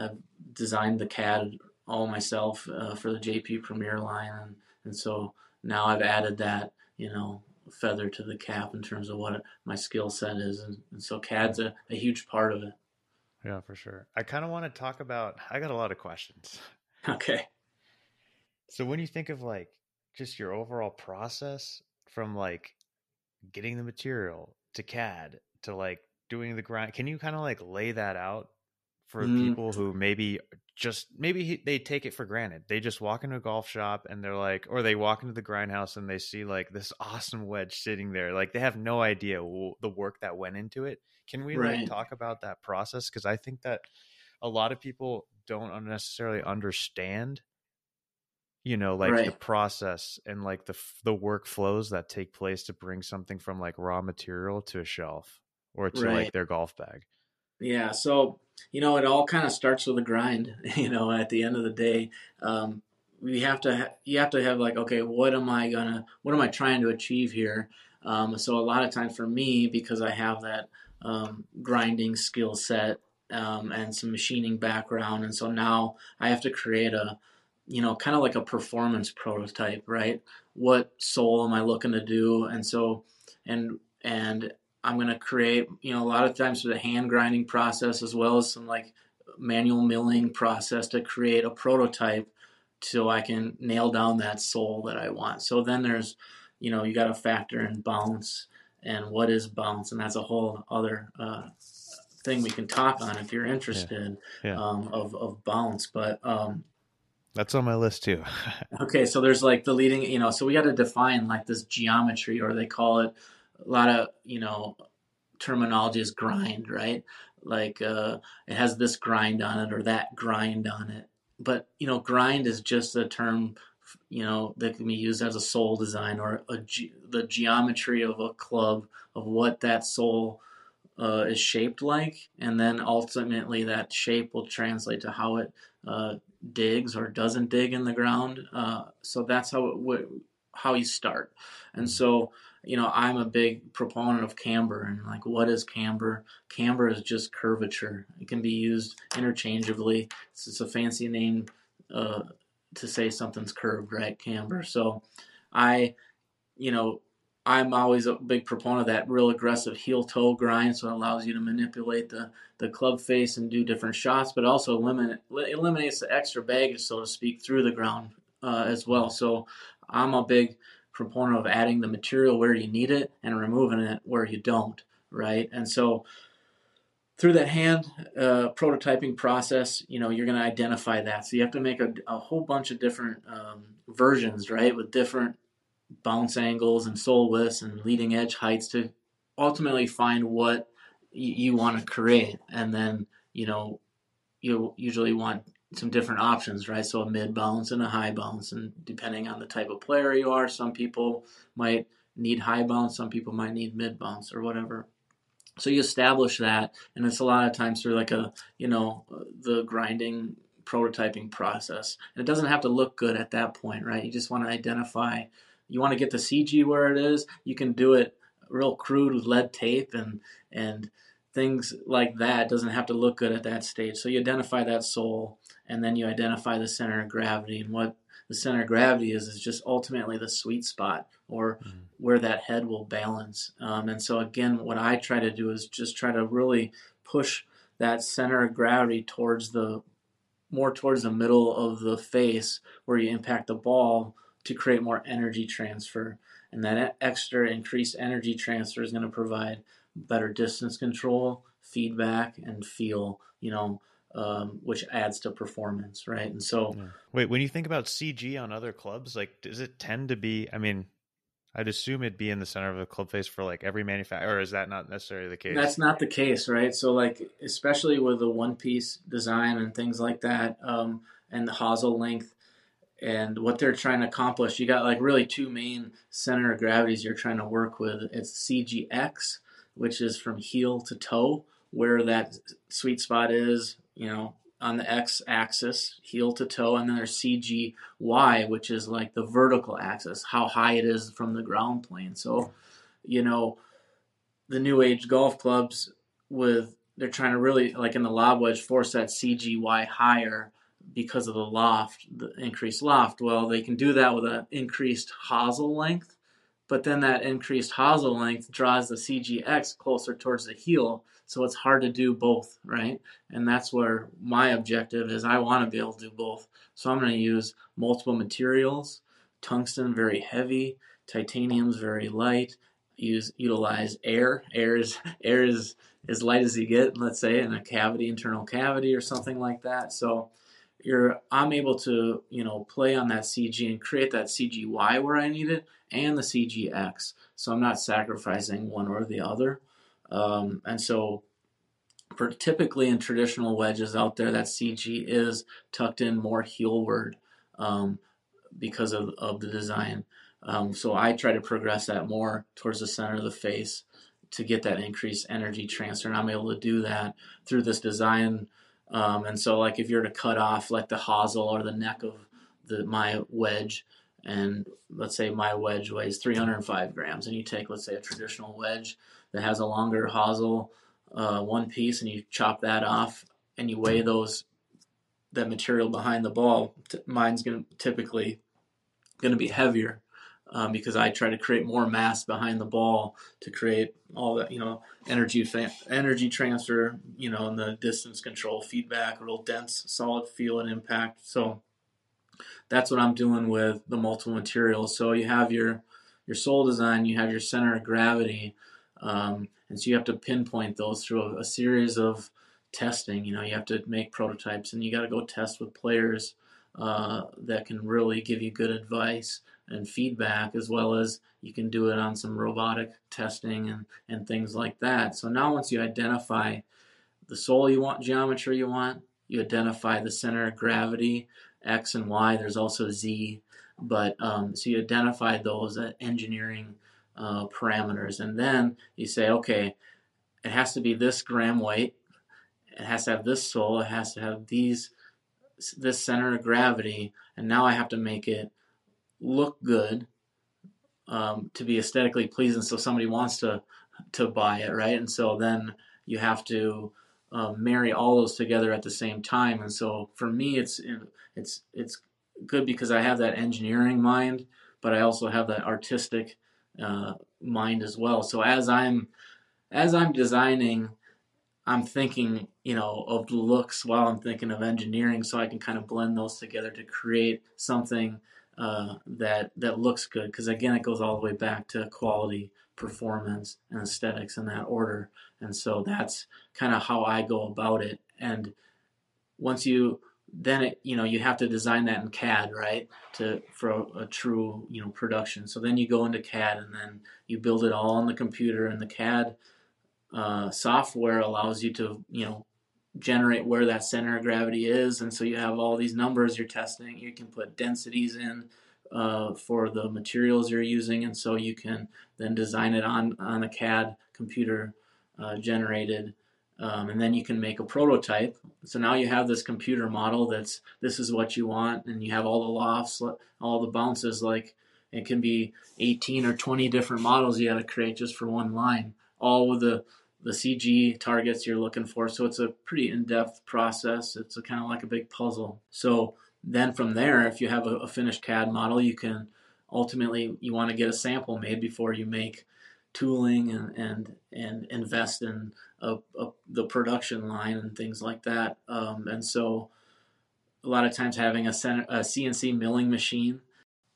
I've designed the CAD all myself uh, for the JP Premier line, and and so now I've added that, you know, feather to the cap in terms of what my skill set is, and, and so CAD's a, a huge part of it. Yeah, for sure. I kind of want to talk about. I got a lot of questions. Okay. So when you think of like just your overall process from like getting the material to CAD to like doing the grind, can you kind of like lay that out for mm. people who maybe just maybe they take it for granted. They just walk into a golf shop and they're like, or they walk into the grindhouse and they see like this awesome wedge sitting there. Like they have no idea the work that went into it. Can we right. like talk about that process? Because I think that a lot of people don't necessarily understand you know like right. the process and like the the workflows that take place to bring something from like raw material to a shelf or to right. like their golf bag yeah so you know it all kind of starts with a grind you know at the end of the day um, we have to ha- you have to have like okay what am i gonna what am i trying to achieve here um, so a lot of times for me because i have that um, grinding skill set um, and some machining background, and so now I have to create a, you know, kind of like a performance prototype, right? What sole am I looking to do? And so, and and I'm going to create, you know, a lot of times for the hand grinding process as well as some like manual milling process to create a prototype so I can nail down that sole that I want. So then there's, you know, you got to factor in bounce and what is bounce, and that's a whole other uh, thing we can talk on if you're interested yeah. Yeah. Um, of of bounce. But um, that's on my list too. okay, so there's like the leading, you know, so we got to define like this geometry, or they call it a lot of you know terminology is grind, right? Like uh, it has this grind on it or that grind on it. But you know, grind is just a term you know that can be used as a sole design or a, the geometry of a club of what that sole uh, is shaped like, and then ultimately that shape will translate to how it uh, digs or doesn't dig in the ground. Uh, so that's how it w- how you start. And so, you know, I'm a big proponent of camber. And like, what is camber? Camber is just curvature. It can be used interchangeably. It's just a fancy name uh, to say something's curved, right? Camber. So, I, you know, I'm always a big proponent of that real aggressive heel toe grind, so it allows you to manipulate the, the club face and do different shots, but also eliminate, eliminates the extra baggage, so to speak, through the ground uh, as well. So I'm a big proponent of adding the material where you need it and removing it where you don't, right? And so through that hand uh, prototyping process, you know, you're going to identify that. So you have to make a, a whole bunch of different um, versions, right, with different bounce angles and sole widths and leading edge heights to ultimately find what you want to create. And then, you know, you usually want some different options, right? So a mid bounce and a high bounce. And depending on the type of player you are, some people might need high bounce, some people might need mid bounce or whatever. So you establish that, and it's a lot of times through like a, you know, the grinding prototyping process. And it doesn't have to look good at that point, right? You just want to identify you want to get the CG where it is, you can do it real crude with lead tape and and things like that. It doesn't have to look good at that stage. So you identify that soul, and then you identify the center of gravity and what the center of gravity is is just ultimately the sweet spot or mm-hmm. where that head will balance. Um, and so again, what I try to do is just try to really push that center of gravity towards the more towards the middle of the face where you impact the ball to create more energy transfer. And that extra increased energy transfer is going to provide better distance control, feedback, and feel, you know, um, which adds to performance, right? And so, yeah. wait, when you think about CG on other clubs, like, does it tend to be? I mean, I'd assume it'd be in the center of the club face for like every manufacturer, or is that not necessarily the case? That's not the case, right? So, like, especially with the one piece design and things like that, um, and the hosel length, and what they're trying to accomplish, you got like really two main center of gravities you're trying to work with. It's CGX, which is from heel to toe, where that sweet spot is, you know, on the x axis, heel to toe, and then there's CGY, which is like the vertical axis, how high it is from the ground plane. So, you know, the new age golf clubs with they're trying to really like in the lob wedge force that CGY higher because of the loft, the increased loft. Well, they can do that with an increased hosel length, but then that increased hosel length draws the CGX closer towards the heel, so it's hard to do both, right? And that's where my objective is. I want to be able to do both. So I'm going to use multiple materials, tungsten very heavy, titanium's very light. Use utilize air. Air is air is as light as you get. Let's say in a cavity, internal cavity, or something like that. So you're I'm able to you know play on that CG and create that CGY where I need it and the CGX. So I'm not sacrificing one or the other. Um, and so for typically in traditional wedges out there, that CG is tucked in more heelward um, because of, of the design. Um, so I try to progress that more towards the center of the face to get that increased energy transfer. And I'm able to do that through this design um, and so, like if you're to cut off like the hosel or the neck of the my wedge, and let's say my wedge weighs 305 grams, and you take let's say a traditional wedge that has a longer hosel, uh, one piece, and you chop that off, and you weigh those that material behind the ball. T- mine's to typically to be heavier um, because I try to create more mass behind the ball to create all that you know energy fa- energy transfer, you know, and the distance control, feedback, a real dense, solid feel and impact. So that's what I'm doing with the multiple materials. So you have your your sole design, you have your center of gravity, um, and so you have to pinpoint those through a, a series of testing. You know, you have to make prototypes, and you got to go test with players uh, that can really give you good advice and feedback as well as you can do it on some robotic testing and, and things like that. So now once you identify the sole you want, geometry you want, you identify the center of gravity, X and Y, there's also Z, but um, so you identify those engineering uh, parameters and then you say, okay, it has to be this gram weight, it has to have this sole, it has to have these this center of gravity, and now I have to make it look good um, to be aesthetically pleasing so somebody wants to to buy it right? And so then you have to um, marry all those together at the same time. And so for me it's it's it's good because i have that engineering mind but i also have that artistic uh, mind as well. So as i'm as i'm designing i'm thinking you know of the looks while i'm thinking of engineering so i can kind of blend those together to create something uh, that that looks good. Because again it goes all the way back to quality performance and aesthetics in that order. And so that's kind of how i go about it. And once you then it you know you have to design that in cad right? To for a, a true you know production. So then you go into cad and then you build it all on the computer. And the cad uh, software allows you to you know generate where that center of gravity is. And so you have all these numbers you're testing. You can put densities in uh, for the materials you're using. And so you can then design it on, on a CAD computer uh, generated. Um, and then you can make a prototype. So now you have this computer model that's this is what you want, and you have all the lofts, all the bounces. Like it can be 18 or 20 different models you got to create just for one line, all with the the CG targets you're looking for. So it's a pretty in-depth process. It's kind of like a big puzzle. So then from there, if you have a, a finished CAD model, you can ultimately you want to get a sample made before you make tooling and and, and invest in a, a, the production line and things like that. Um, and so, a lot of times having a, a, CNC milling machine,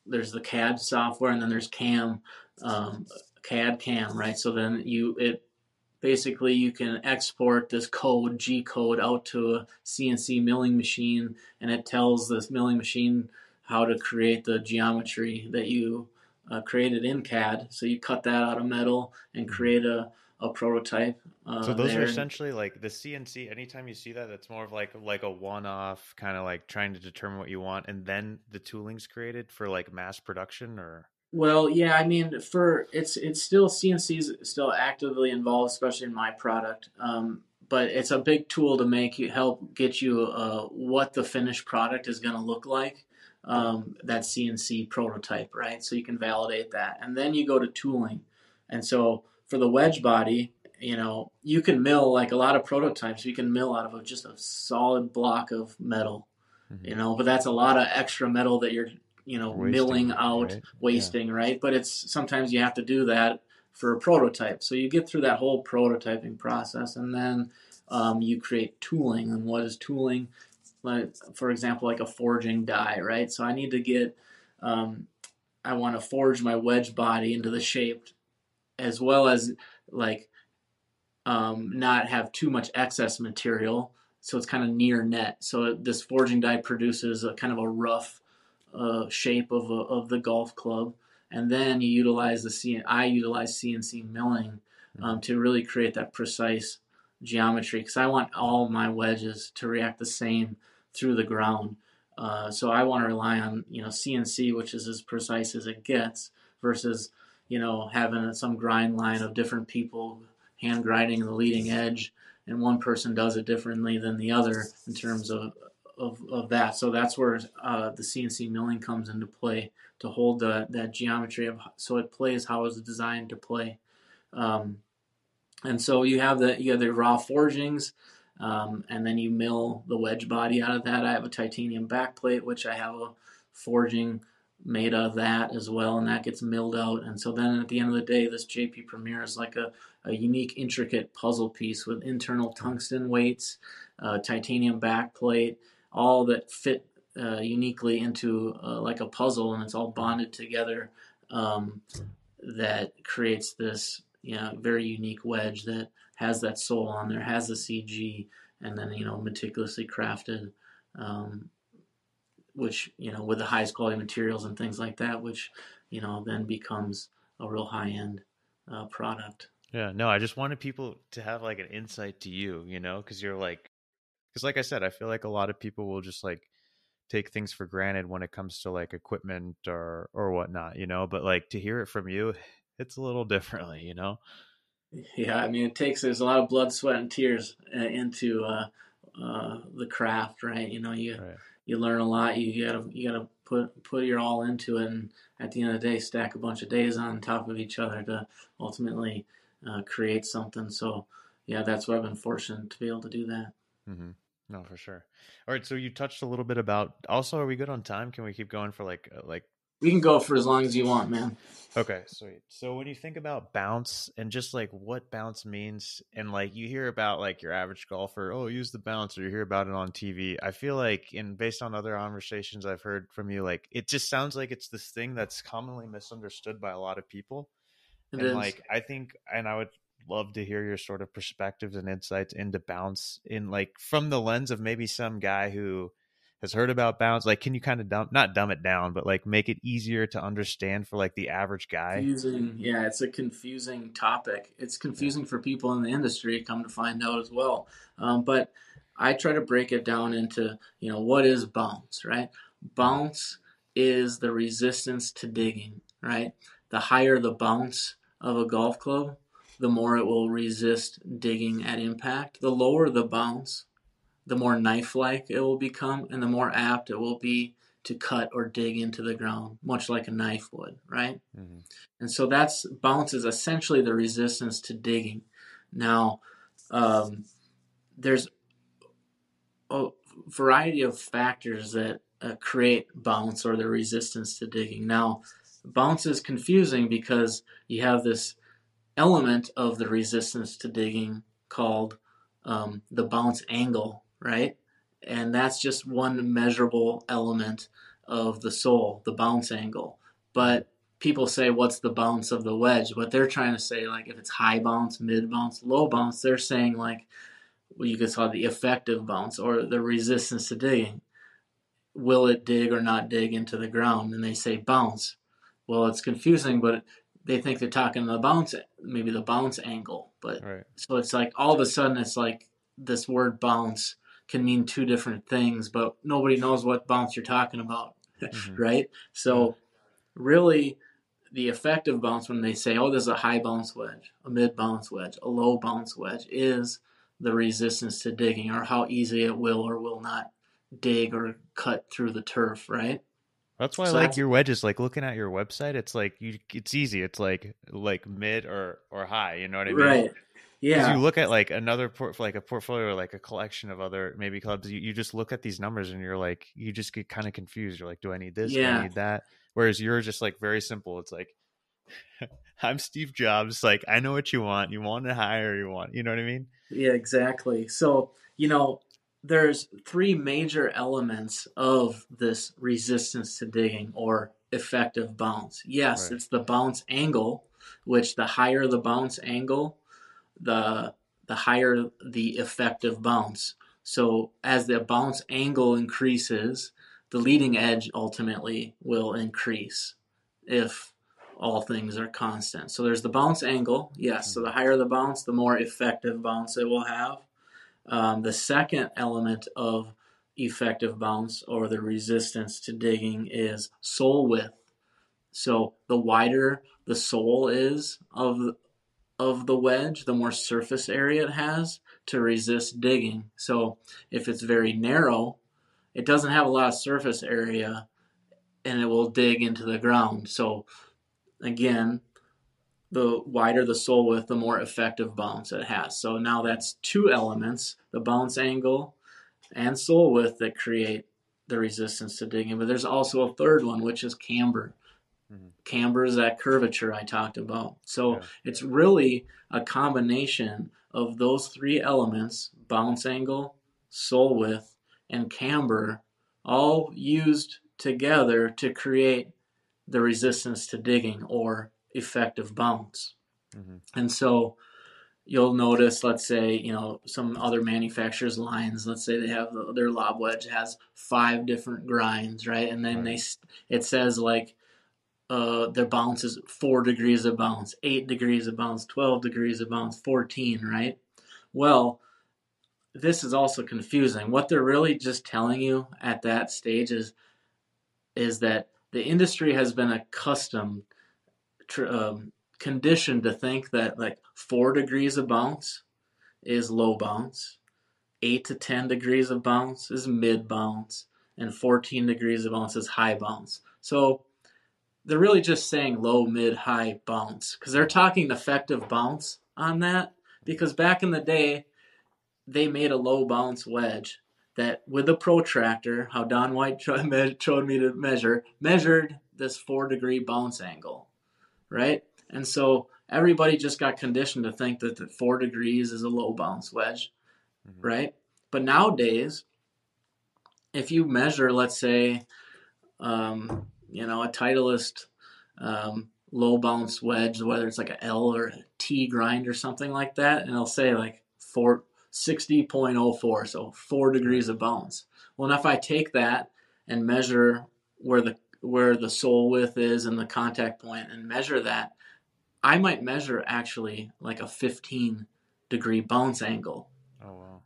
there's the CAD software, and then there's CAM, um, CAD CAM, right? So then you it basically you can export this code G code out to a CNC milling machine, and it tells this milling machine how to create the geometry that you uh, created in CAD. So you cut that out of metal and mm-hmm. create a, a prototype. Uh, so those there. are essentially like the CNC. Anytime you see that, that's more of like like a one-off kind of like trying to determine what you want, and then the tooling's created for like mass production, or well, yeah, I mean, for it's it's still CNC is still actively involved, especially in my product. Um, but it's a big tool to make you help get you uh, what the finished product is going to look like um, that CNC prototype, right? So you can validate that. And then you go to tooling. And so for the wedge body, you know, you can mill like a lot of prototypes, you can mill out of a, just a solid block of metal, mm-hmm. you know, but that's a lot of extra metal that you're, you know, wasting, milling out, right? wasting, yeah. right? But it's sometimes you have to do that for a prototype. So you get through that whole prototyping process and then um, you create tooling. And what is tooling? like for example, like a forging die, right? So I need to get, um, I want to forge my wedge body into the shape, as well as like um, not have too much excess material, so it's kind of near net. So this forging die produces a kind of a rough uh, shape of a, of the golf club, and then you utilize the C. I utilize CNC milling um, to really create that precise geometry because I want all my wedges to react the same through the ground. Uh, so I want to rely on you know CNC, which is as precise as it gets, versus you know having some grind line of different people hand grinding the leading edge, and one person does it differently than the other in terms of of, of that. So that's where uh, the CNC milling comes into play to hold the, that geometry of so it plays how it's designed to play. Um, and so you have the you have the raw forgings um, and then you mill the wedge body out of that. I have a titanium backplate, which I have a forging made of that as well, and that gets milled out. And so then at the end of the day, this JP Premier is like a, a unique, intricate puzzle piece with internal tungsten weights, uh, titanium backplate, all that fit uh, uniquely into uh, like a puzzle, and it's all bonded together. Um, that creates this you know, very unique wedge that has that sole on there, has the CG, and then you know meticulously crafted, um, which you know with the highest quality materials and things like that, which you know then becomes a real high end uh, product. Yeah, no, I just wanted people to have like an insight to you, you know, because you're like, because like I said, I feel like a lot of people will just like take things for granted when it comes to like equipment or or whatnot, you know. But like to hear it from you, it's a little differently, you know. Yeah, I mean, it takes there's a lot of blood, sweat, and tears uh, into uh, uh, the craft, right? You know, you right. you learn a lot. You gotta you gotta put put your all into it, and at the end of the day, stack a bunch of days on top of each other to ultimately uh, create something. So, yeah, that's what I've been fortunate to be able to do that. Mm-hmm. No, for sure. All right, so you touched a little bit about. Also, are we good on time? Can we keep going for like uh, like we can go for as long as you want, man. Okay, sweet. So when you think about bounce and just like what bounce means, and like you hear about like your average golfer, oh, use the bounce, or you hear about it on TV. I feel like, and based on other conversations I've heard from you, like it just sounds like it's this thing that's commonly misunderstood by a lot of people. It and is. like I think, and I would love to hear your sort of perspectives and insights into bounce in like from the lens of maybe some guy who has heard about bounce like can you kind of dumb not dumb it down but like make it easier to understand for like the average guy? Confusing yeah it's a confusing topic. It's confusing yeah. for people in the industry come to find out as well. Um, but i try to break it down into you know what is bounce right? Bounce is the resistance to digging right? The higher the bounce of a golf club the more it will resist digging at impact the lower the bounce the more knife-like it will become and the more apt it will be to cut or dig into the ground, much like a knife would, right? Mm-hmm. And so that's bounce is essentially the resistance to digging. Now, um, there's a variety of factors that uh, create bounce or the resistance to digging. Now, bounce is confusing because you have this element of the resistance to digging called um, the bounce angle, right? And that's just one measurable element of the sole, the bounce angle. But people say, what's the bounce of the wedge? What they're trying to say, like if it's high bounce, mid bounce, low bounce, they're saying like, well, you could call it the effective bounce or the resistance to digging. Will it dig or not dig into the ground? And they say bounce. Well, it's confusing, but they think they're talking the bounce, maybe the bounce angle. But Right. so it's like all of a sudden it's like this word bounce can mean two different things, but nobody knows what bounce you're talking about, Mhm. right? So really the effective bounce when they say, oh, there's a high bounce wedge, a mid bounce wedge, a low bounce wedge is the resistance to digging or how easy it will or will not dig or cut through the turf, right? That's why So I like your wedges. Like looking at your website, it's like you. It's easy. It's like like mid or or high. You know what I mean? Right. Yeah. You look at like another port, like a portfolio, or like a collection of other maybe clubs. You, you just look at these numbers and you're like, you just get kind of confused. You're like, do I need this? Yeah. Do I need that? Whereas you're just like very simple. It's like, I'm Steve Jobs. Like I know what you want. You want it high or you want. You know what I mean? Yeah, exactly. So, you know, there's three major elements of this resistance to digging or effective bounce. Yes, Right. it's the bounce angle, which the higher the bounce angle, the the higher the effective bounce. So, as the bounce angle increases, the leading edge ultimately will increase if all things are constant. So there's the bounce angle, yes. Hmm. So the higher the bounce, the more effective bounce it will have. Um, the second element of effective bounce or the resistance to digging is sole width. So the wider the sole is of of the wedge, the more surface area it has to resist digging. So if it's very narrow, it doesn't have a lot of surface area and it will dig into the ground. So again, the wider the sole width, the more effective bounce it has. So now that's two elements, the bounce angle and sole width that create the resistance to digging. But there's also a third one, which is camber. Mhm. Camber is that curvature I talked about. So Yeah. it's really a combination of those three elements, bounce angle, sole width, and camber, all used together to create the resistance to digging or effective bounce. Mhm. And so you'll notice, let's say, you know, some other manufacturers' lines, let's say they have their lob wedge has five different grinds, right? And then they it says like uh, their bounce is four degrees of bounce, eight degrees of bounce, 12 degrees of bounce, 14, right? Well, this is also confusing. What they're really just telling you at that stage is, is that the industry has been accustomed, tr- um, conditioned to think that like four degrees of bounce is low bounce, eight to 10 degrees of bounce is mid bounce, and 14 degrees of bounce is high bounce. So they're really just saying low, mid, high bounce because they're talking effective bounce on that. Because back in the day, they made a low bounce wedge that with a protractor, how Don White showed me showed me to measure, measured this four degree bounce angle, right? And so everybody just got conditioned to think that the four degrees is a low bounce wedge, Mhm. right? But nowadays, if you measure, let's say, um, you know, a Titleist um, low bounce wedge, whether it's like a L or a T grind or something like that, and it'll say like four, 60.04, so four degrees of bounce. Well, and if I take that and measure where the where the sole width is and the contact point and measure that, I might measure actually like a 15 degree bounce angle Oh wow.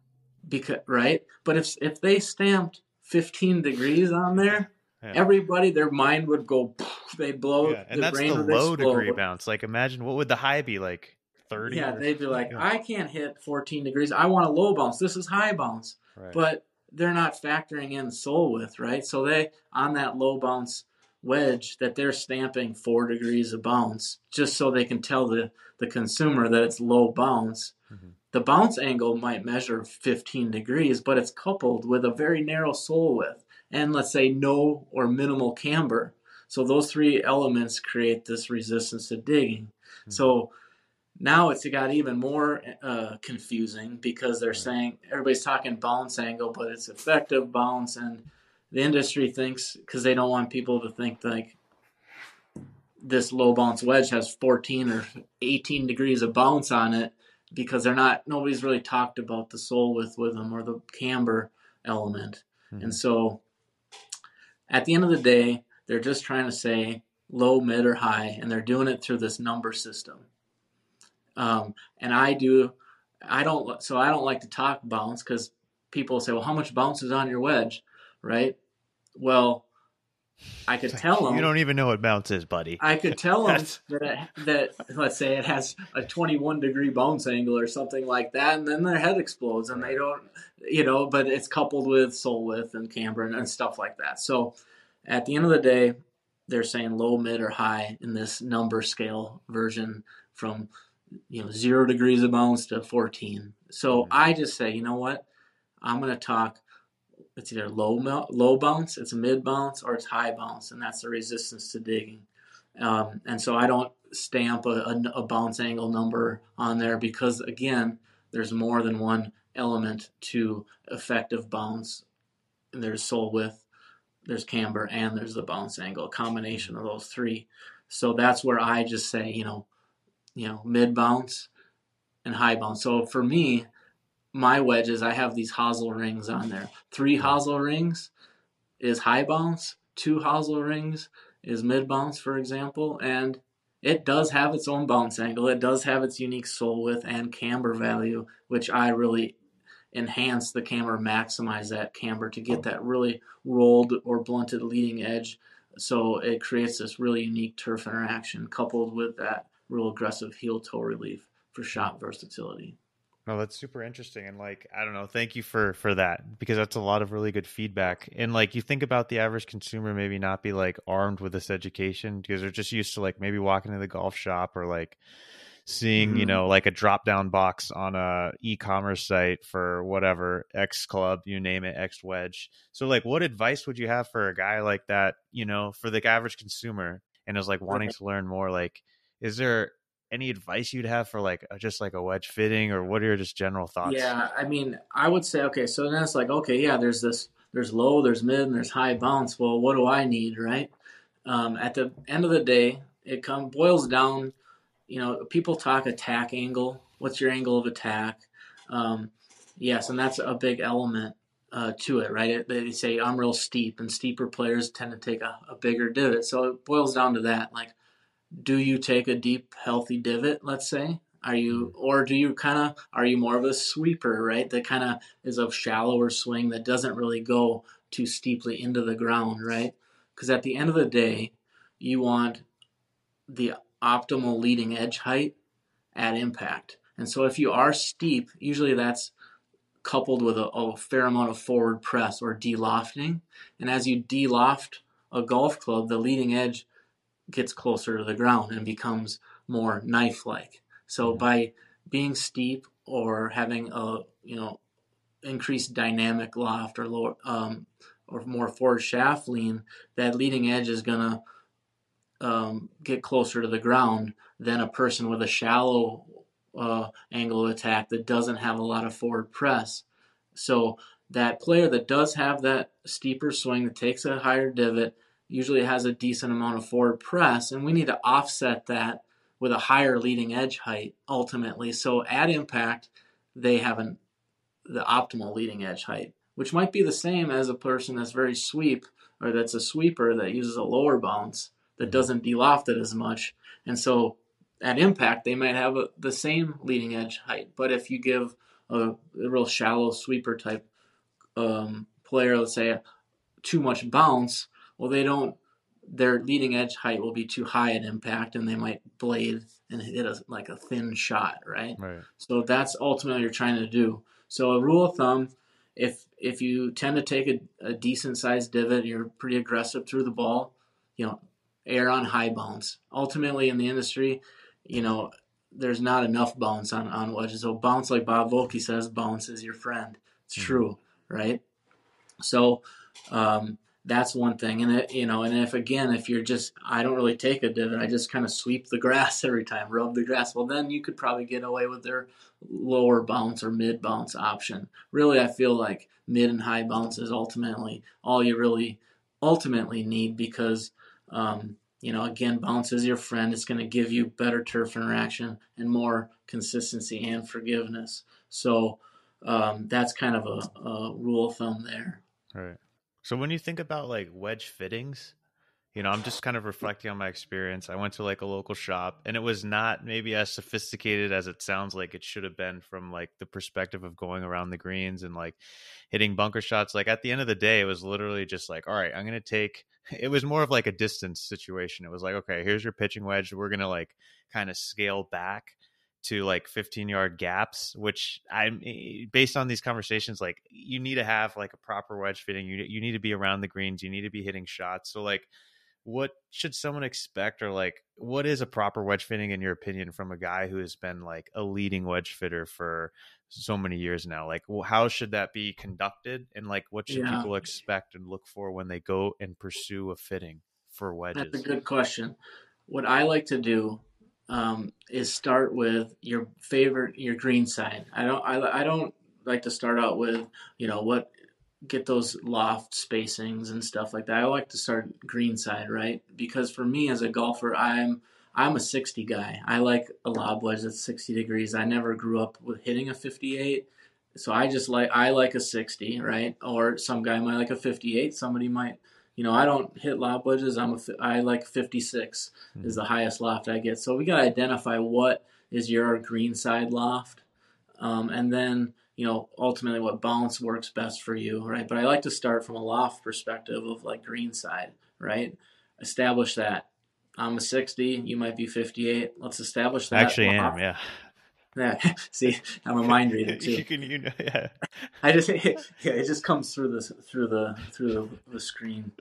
because right but if if they stamped 15 degrees on there Yeah. everybody their mind would go they'd blow Yeah, and that's the low explode. degree bounce. Like imagine what would the high be like? Thirty. yeah they'd be like i can't hit 14 degrees i want a low bounce this is high bounce Right. but they're not factoring in sole width right so they on that low bounce wedge that they're stamping four degrees of bounce just so they can tell the the consumer that it's low bounce Mhm. the bounce angle might measure 15 degrees but it's coupled with a very narrow sole width and let's say no or minimal camber. So those three elements create this resistance to digging. Mm-hmm. So now it's got even more uh, confusing because they're saying everybody's talking bounce angle, but it's effective bounce, and the industry thinks because they don't want people to think like this low bounce wedge has 14 or 18 degrees of bounce on it because they're not nobody's really talked about the sole width with them or the camber element. Mm-hmm. and so at the end of the day they're just trying to say low mid or high and they're doing it through this number system. Um, and i do i don't so i don't like to talk bounce because people say well how much bounce is on your wedge right well I could tell them. You don't even know what bounce is, buddy. I could tell them that, that, let's say it has a 21 degree bounce angle or something like that, and then their head explodes and they don't, you know, but it's coupled with sole width and camber and, and stuff like that. So at the end of the day, they're saying low, mid, or high in this number scale version from, you know, zero degrees of bounce to 14. So mm-hmm. I just say, you know what? I'm going to talk it's either low low bounce, it's a mid bounce, or it's high bounce, and that's the resistance to digging. Um, and so I don't stamp a, a, a, bounce angle number on there because again, there's more than one element to effective bounce. There's sole width, there's camber, and there's the bounce angle. A combination of those three. So that's where I just say, you know, you know, mid bounce and high bounce. So for me, my wedges, I have these hosel rings on there. Three hosel rings is high bounce, two hosel rings is mid bounce, for example, and it does have its own bounce angle. It does have its unique sole width and camber value, which I really enhance the camber, maximize that camber to get that really rolled or blunted leading edge. So it creates this really unique turf interaction coupled with that real aggressive heel toe relief for shot versatility. No, that's super interesting, and like I don't know, thank you for for that because that's a lot of really good feedback. And like you think about the average consumer, maybe not be like armed with this education because they're just used to like maybe walking to the golf shop or like seeing mm-hmm. you know like a drop down box on a e-commerce site for whatever x club you name it x wedge so like what advice would you have for a guy like that you know for the average consumer and is like wanting to learn more like is there any advice you'd have for like just like a wedge fitting or what are your just general thoughts? Yeah i mean i would say okay so then it's like okay yeah there's this there's low there's mid and there's high bounce. Well what do i need right? Um, at the end of the day it come boils down you know people talk attack angle. What's your angle of attack? Um, yes and that's a big element uh, to it right? They say i'm real steep and steeper players tend to take a, a bigger divot. So it boils down to that like do you take a deep, healthy divot, let's say? Are you, mm-hmm. or do you kind of, are you more of a sweeper, right? That kind of is a shallower swing that doesn't really go too steeply into the ground, right? Because at the end of the day, you want the optimal leading edge height at impact. And so if you are steep, usually that's coupled with a, a fair amount of forward press or delofting. And as you deloft a golf club, the leading edge gets closer to the ground and becomes more knife-like. So mm-hmm. by being steep or having a you know increased dynamic loft or lower um, or more forward shaft lean, that leading edge is gonna um, get closer to the ground than a person with a shallow uh, angle of attack that doesn't have a lot of forward press. So that player that does have that steeper swing that takes a higher divot usually has a decent amount of forward press, and we need to offset that with a higher leading edge height ultimately. So at impact, they have an, the optimal leading edge height, which might be the same as a person that's very sweep or that's a sweeper that uses a lower bounce that mm-hmm. doesn't deloft it as much. And so at impact, they might have a, the same leading edge height. But if you give a, a real shallow sweeper type um, player, let's say, too much bounce, well, they don't. Their leading edge height will be too high at impact, and they might blade and hit a, like a thin shot, right? Right. So that's ultimately what you're trying to do. So a rule of thumb, if if you tend to take a, a decent sized divot, you're pretty aggressive through the ball, you know, air on high bounce. Ultimately, in the industry, you know, there's not enough bounce on, on wedges. So bounce, like Bob Vokey says, bounce is your friend. It's mm-hmm. true, right? So um, that's one thing. And it, you know, and if again, if you're just, I don't really take a divot, I just kind of sweep the grass every time, rub the grass. Well, then you could probably get away with their lower bounce or mid bounce option. Really, I feel like mid and high bounce is ultimately all you really ultimately need because, um, you know, again, bounce is your friend. It's going to give you better turf interaction and more consistency and forgiveness. So um, that's kind of a, a rule of thumb there. Right. So when you think about like wedge fittings, you know, I'm just kind of reflecting on my experience. I went to like a local shop and it was not maybe as sophisticated as it sounds like it should have been from like the perspective of going around the greens and like hitting bunker shots. Like at the end of the day, it was literally just like, all right, I'm going to take it was more of like a distance situation. It was like, okay, here's your pitching wedge. We're going to like kind of scale back to like 15 yard gaps which i'm eh, based on these conversations like you need to have like a proper wedge fitting you you need to be around the greens you need to be hitting shots so like what should someone expect or like what is a proper wedge fitting in your opinion from a guy who has been like a leading wedge fitter for so many years now? Like well, how should that be conducted and like what should yeah. people expect and look for when they go and pursue a fitting for wedges that's a good question. What i like to do um, is start with your favorite your green side. I don't I, I don't like to start out with you know what get those loft spacings and stuff like that. I like to start green side, right? Because for me as a golfer, I'm I'm a 60 guy. I like a lob wedge that's 60 degrees. I never grew up with hitting a 58. So I just like I like a 60, right? Or some guy might like a 58. Somebody might you know, I don't hit lob wedges. I'm a, I like 56 mm-hmm. is the highest loft I get. So we got to identify what is your green side loft, um, and then you know ultimately what bounce works best for you, right? But I like to start from a loft perspective of like green side, right? Establish that. I'm a 60. You might be 58. Let's establish that. Actually, loft. am yeah. Yeah, see, I'm a mind reader too. you can, you know, yeah. I just, yeah, it just comes through the through the through the, the screen.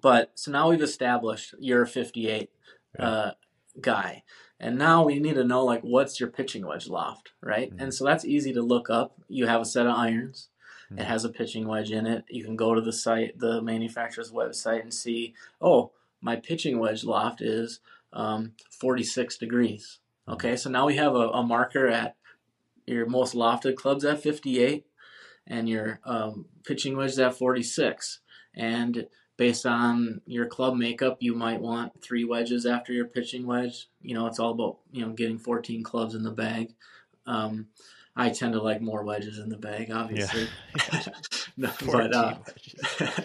But so now we've established you're a 58 yeah. uh, guy, and now we need to know like what's your pitching wedge loft, right? Mm-hmm. And so that's easy to look up. You have a set of irons. Mm-hmm. It has a pitching wedge in it. You can go to the site, the manufacturer's website, and see. Oh, my pitching wedge loft is um, 46 degrees Okay, so now we have a, a marker at your most lofted clubs at 58 and your um, pitching wedge at 46. And based on your club makeup, you might want three wedges after your pitching wedge. You know, it's all about, you know, getting 14 clubs in the bag. Um, I tend to like more wedges in the bag, obviously. Yeah. no, but uh,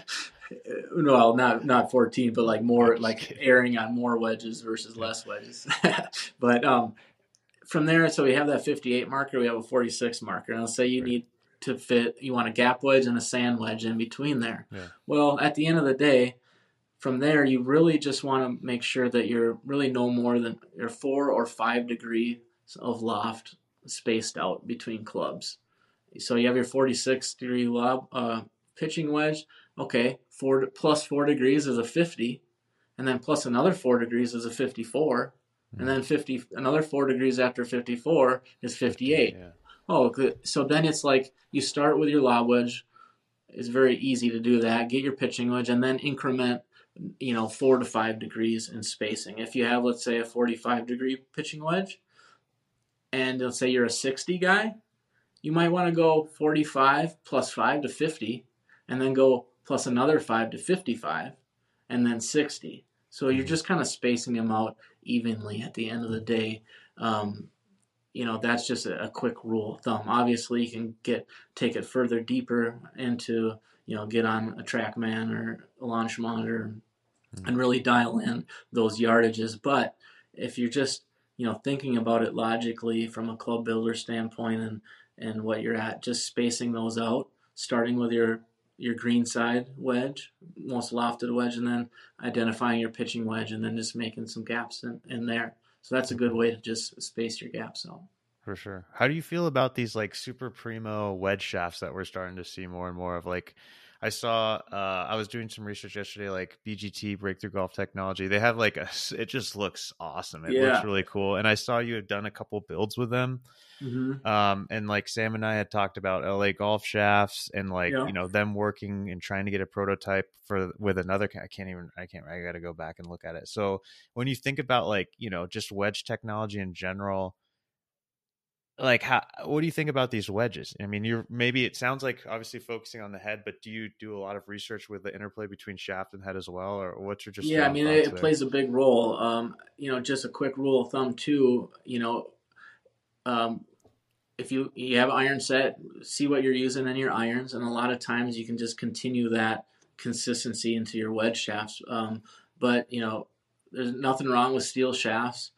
well, not not 14, but like more like airing on more wedges versus less wedges. but um, from there, so we have that 58 marker, we have a 46 marker. And let's say you right. need to fit, you want a gap wedge and a sand wedge in between there. Yeah. Well, at the end of the day, from there, you really just want to make sure that you're really no more than you're four or five degrees of loft spaced out between clubs. So you have your 46 degree lob uh, pitching wedge okay, four plus four degrees is a 50, and then plus another four degrees is a 54, and then 50 another four degrees after 54 is 58. Yeah. Oh. So then it's like you start with your lob wedge. It's very easy to do that. Get your pitching wedge, and then increment you know four to five degrees in spacing. If you have let's say a 45 degree pitching wedge, and let's say you're a 60 guy, you might want to go 45 plus 5 to 50 and then go plus another 5 to 55 and then 60. So you're just kind of spacing them out evenly at the end of the day. Um, you know, that's just a, a, quick rule of thumb. Obviously, you can get take it further deeper into, you know, get on a TrackMan or a launch monitor mm-hmm. and really dial in those yardages. But if you're just, you know, thinking about it logically from a club builder standpoint and, and what you're at, just spacing those out, starting with your your green side wedge, most lofted wedge, and then identifying your pitching wedge, and then just making some gaps in, in there. So that's a good way to just space your gaps out. For sure. How do you feel about these like super primo wedge shafts that we're starting to see more and more of? Like, I saw uh, I was doing some research yesterday, like BGT Breakthrough Golf Technology. They have like a, it just looks awesome. It Yeah. looks really cool. And I saw you had done a couple builds with them. Mhm. Um, and like Sam and I had talked about LA golf shafts and like Yeah. you know them working and trying to get a prototype for with another. I can't even. I can't. I got to go back and look at it. So when you think about like you know just wedge technology in general, like how what do you think about these wedges? I mean, you're maybe it sounds like obviously focusing on the head, but do you do a lot of research with the interplay between shaft and head as well, or what's your just yeah, I mean, it, there? plays a big role. Um, you know, just a quick rule of thumb too. You know, um, if you you have iron set, see what you're using in your irons, and a lot of times you can just continue that consistency into your wedge shafts. Um, but you know, there's nothing wrong with steel shafts.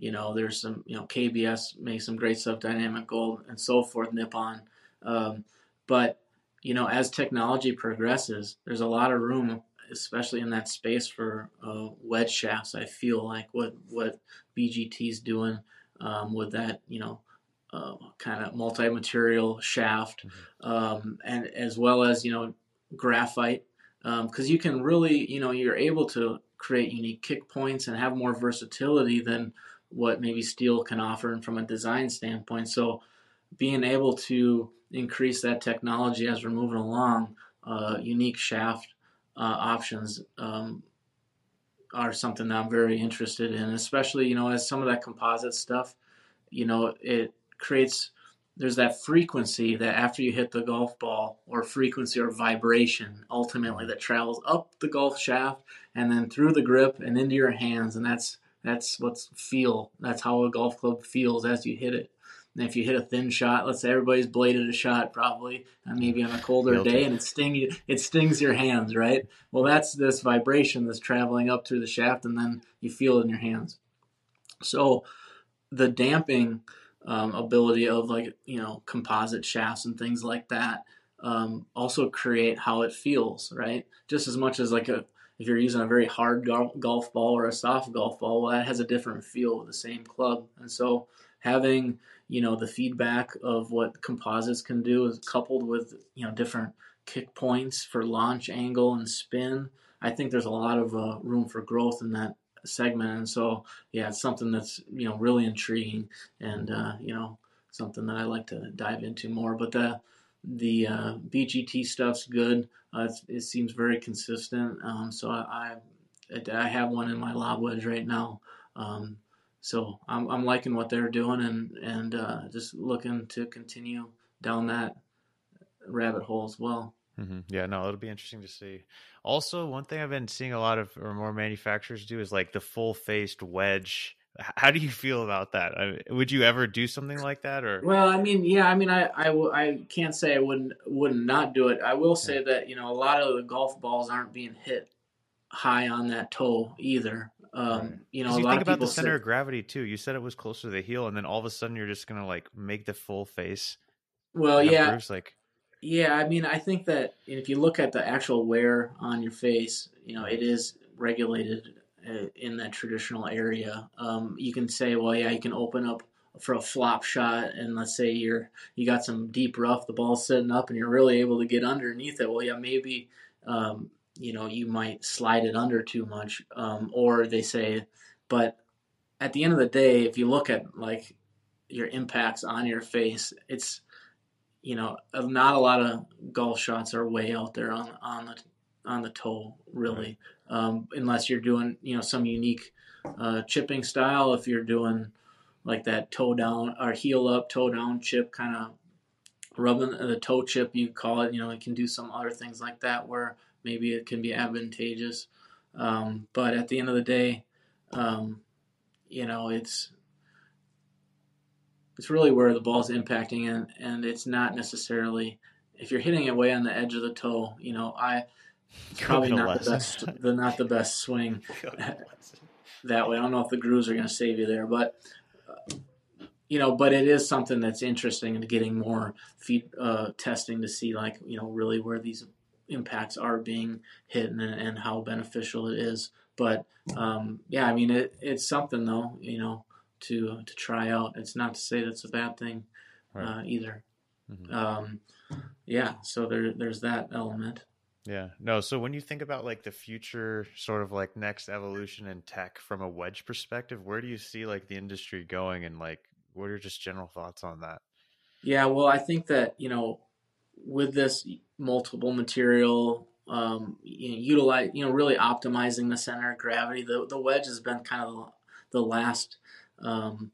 Um, you know, there's some you know KBS makes some great stuff, dynamic gold and so forth, Nippon. Um, but you know, as technology progresses, there's a lot of room especially in that space for uh, wedge shafts. I feel like what what BGT's doing um, with that, you know, uh, kind of multi-material shaft, um, and as well as you know graphite, because you can really, you know, you're able to create unique kick points and have more versatility than what maybe steel can offer from a design standpoint. So being able to increase that technology as we're moving along, uh, unique shaft uh, options um, are something that I'm very interested in, especially you know as some of that composite stuff, you know it creates there's that frequency that after you hit the golf ball or frequency or vibration ultimately that travels up the golf shaft and then through the grip and into your hands and that's that's what's feel that's how a golf club feels as you hit it. And if you hit a thin shot let's say everybody's bladed a shot probably and maybe on a colder Guilty. day and it sting you it stings your hands right? Well that's this vibration that's traveling up through the shaft and then you feel it in your hands. So the damping um, ability of like you know composite shafts and things like that um, also create how it feels right? Just as much as like a if you're using a very hard golf ball or a soft golf ball well that has a different feel with the same club. And so having you know the feedback of what composites can do is coupled with you know different kick points for launch angle and spin i think there's a lot of uh, room for growth in that segment. And so yeah it's something that's you know really intriguing and uh, you know something that i like to dive into more. But the the uh, bgt stuff's good uh, it seems very consistent um, so I, I i have one in my lob wedge right now um, so I'm, I'm liking what they're doing and and uh, just looking to continue down that rabbit hole as well hmm Yeah, no, it'll be interesting to see. Also, one thing I've been seeing a lot of or more manufacturers do is like the full faced wedge. How do you feel about that? I would you ever do something like that, or Well, I mean, yeah, I mean, I, I, w- I can't say I wouldn't wouldn't not do it. I will say that you know a lot of the golf balls aren't being hit high on that toe either. Um, You know, you lot think of about the center say, of gravity too? You said it was closer to the heel, and then all of a sudden you're just gonna like make the full face. well, yeah, like yeah. I mean, I think that if you look at the actual wear on your face, you know, it is regulated in that traditional area. Um, you can say, well, yeah, you can open up for a flop shot, and let's say you're you got some deep rough, the ball's sitting up, and you're really able to get underneath it. Well, yeah, maybe um, you know you might slide it under too much, um, or they say, but at the end of the day, if you look at like your impacts on your face, it's you know uh, not a lot of golf shots are way out there on on the on the toe really, um, unless you're doing you know some unique uh, chipping style. If you're doing like that toe down or heel up, toe down chip kind of rubbing the toe chip, you call it. You know, it can do some other things like that where maybe it can be advantageous. Um, but at the end of the day, um, you know, it's it's really where the ball's impacting, and and it's not necessarily if you're hitting it way on the edge of the toe. You know, I probably not the best the not the best swing that way. I don't know if the grooves are going to save you there, but uh, you know, but it is something that's interesting and getting more feed uh, testing to see like you know really where these impacts are being hit and, and how beneficial it is. But um, yeah, I mean it, it's something though you know to to try out. It's not to say that's a bad thing Right. uh, either. Mm-hmm. Um, yeah, so there there's that element. Yeah. No, so when you think about like the future sort of like next evolution in tech from a wedge perspective, where do you see like the industry going and like what are just general thoughts on that? Yeah, well, I think that, you know, with this multiple material um, you know, utilize, you know, really optimizing the center of gravity. The the wedge has been kind of the last um,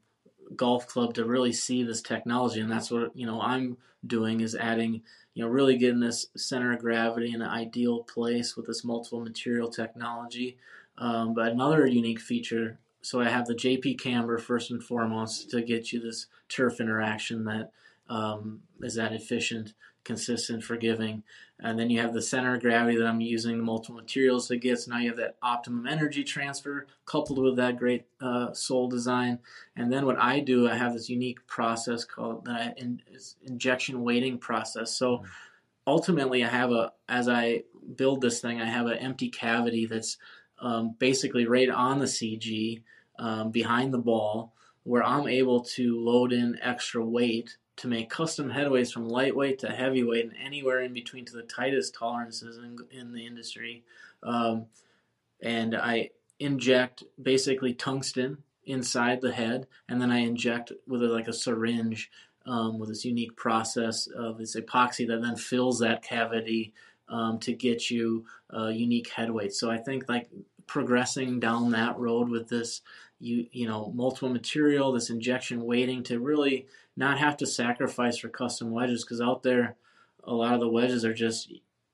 golf club to really see this technology, and that's what you know I'm doing is adding, you know, really getting this center of gravity in an ideal place with this multiple material technology. Um, but another unique feature, so I have the JP camber first and foremost to get you this turf interaction that um, is that efficient consistent, forgiving. And then you have the center of gravity that I'm using the multiple materials to get. So now you have that optimum energy transfer coupled with that great uh, sole design. And then what I do, I have this unique process called the in, injection weighting process. So ultimately, I have a as I build this thing, I have an empty cavity that's um, basically right on the CG um, behind the ball, where I'm able to load in extra weight to make custom headweights from lightweight to heavyweight and anywhere in between to the tightest tolerances in, in the industry. Um, and I inject basically tungsten inside the head, and then I inject with a, like a syringe um, with this unique process of this epoxy that then fills that cavity um, to get you uh, unique headweight. So I think like progressing down that road with this you you know multiple material this injection weighting to really not have to sacrifice for custom wedges because out there a lot of the wedges are just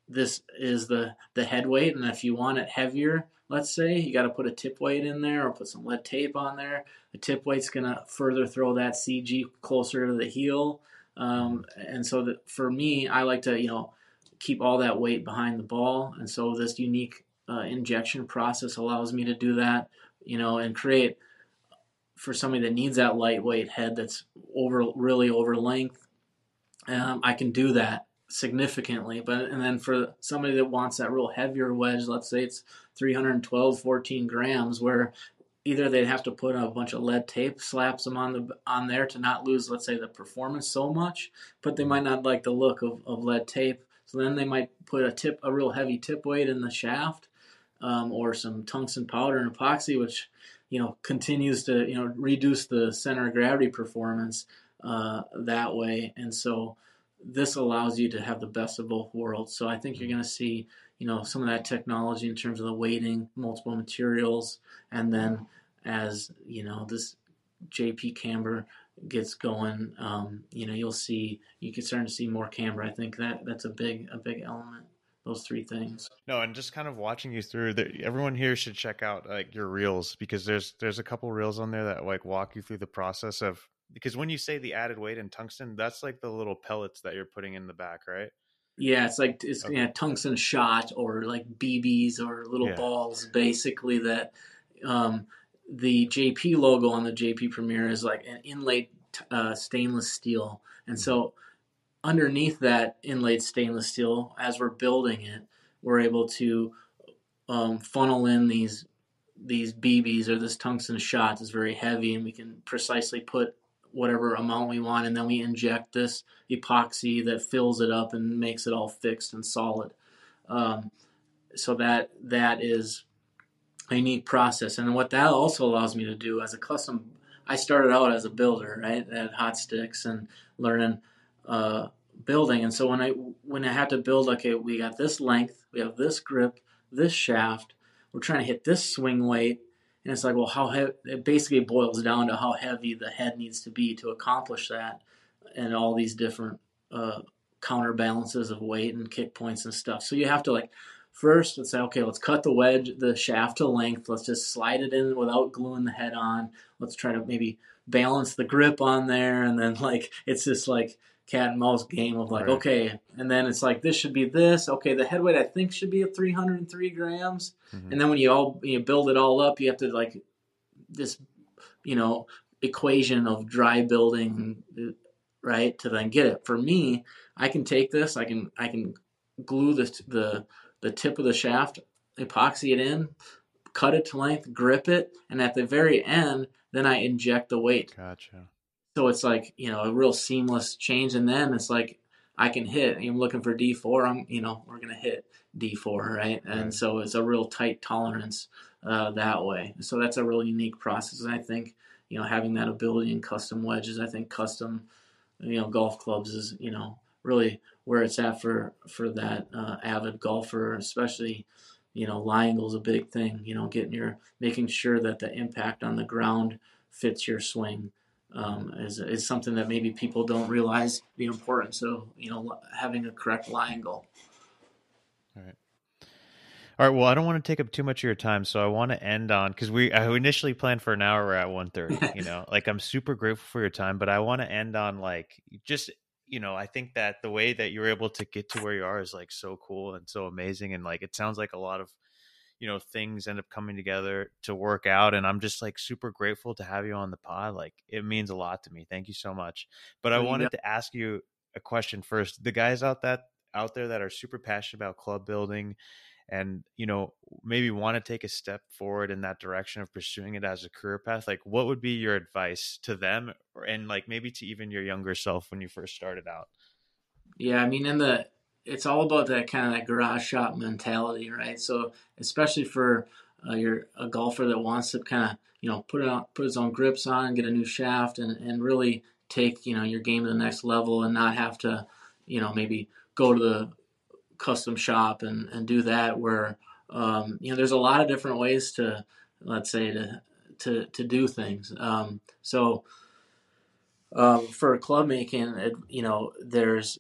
this is the the head weight and if you want it heavier let's say you got to put a tip weight in there or put some lead tape on there. The tip weight's going to further throw that cg closer to the heel um, and so that for me i like to you know keep all that weight behind the ball and so this unique uh, injection process allows me to do that you know and create for somebody that needs that lightweight head that's over really over length, um, I can do that significantly. But and then for somebody that wants that real heavier wedge, let's say it's 312, 14 grams, where either they'd have to put a bunch of lead tape, slaps them on the on there to not lose, let's say, the performance so much, but they might not like the look of, of lead tape. So then they might put a tip, a real heavy tip weight in the shaft, um, or some tungsten powder and epoxy, which you know continues to you know reduce the center of gravity performance uh, that way. And so this allows you to have the best of both worlds. So i think you're going to see you know some of that technology in terms of the weighting multiple materials and then as you know this jp camber gets going um, you know you'll see you can start to see more camber. I think that that's a big a big element those three things. No, and just kind of watching you through, the, everyone here should check out like your reels because there's there's a couple reels on there that like walk you through the process of because when you say the added weight in tungsten, that's like the little pellets that you're putting in the back, right? Yeah, it's like it's okay. yeah, tungsten shot or like BBs or little yeah. balls, basically that. Um, the JP logo on the JP Premier is like an inlaid uh, stainless steel, and so underneath that inlaid stainless steel, as we're building it, we're able to um, funnel in these these BBs or this tungsten shot is very heavy, and we can precisely put whatever amount we want, and then we inject this epoxy that fills it up and makes it all fixed and solid. Um, so that that is a unique process, and what that also allows me to do as a custom. I started out as a builder, right, at Hot Sticks, and learning uh, building. And so when I when I had to build, okay, we got this length, we have this grip, this shaft, we're trying to hit this swing weight, and it's like, well, how heavy? It basically boils down to how heavy the head needs to be to accomplish that, and all these different uh, counterbalances of weight and kick points and stuff. So you have to like first let's say okay let's cut the wedge the shaft to length let's just slide it in without gluing the head on let's try to maybe balance the grip on there and then like it's just like cat and mouse game of like, right. okay, and then it's like this should be this. Okay, the head weight I think should be at 303 grams, mm-hmm. and then when you all you build it all up, you have to like this, you know, equation of dry building, right, to then get it. For me, I can take this, I can I can glue the the the tip of the shaft, epoxy it in, cut it to length, grip it, and at the very end, then I inject the weight. Gotcha. So it's like you know a real seamless change, and then it's like I can hit. I'm looking for D4. I'm you know we're gonna hit D4, right? And right. so it's a real tight tolerance uh, that way. So that's a really unique process, and I think you know having that ability in custom wedges, I think custom you know golf clubs is you know really where it's at for for that uh, avid golfer, especially you know lie angle is a big thing. You know, getting your making sure that the impact on the ground fits your swing um, is is something that maybe people don't realize the importance of you know having a correct lie angle. All right. All right. Well, I don't want to take up too much of your time, so I want to end on because we I initially planned for an hour. We're at one thirty. You know, like I'm super grateful for your time, but I want to end on like just you know I think that the way that you're able to get to where you are is like so cool and so amazing, and like it sounds like a lot of you know things end up coming together to work out and i'm just like super grateful to have you on the pod like it means a lot to me thank you so much. But i wanted to ask you a question first the guys out that out there that are super passionate about club building and you know maybe want to take a step forward in that direction of pursuing it as a career path like what would be your advice to them or and like maybe to even your younger self when you first started out? Yeah i mean in the it's all about that kind of that garage shop mentality, right? So especially for uh, you're a golfer that wants to kind of you know put on, put his own grips on, and get a new shaft, and and really take you know your game to the next level, and not have to you know maybe go to the custom shop and and do that. Where um, you know there's a lot of different ways to let's say to to to do things. Um, so. Um, for club making, it, you know, there's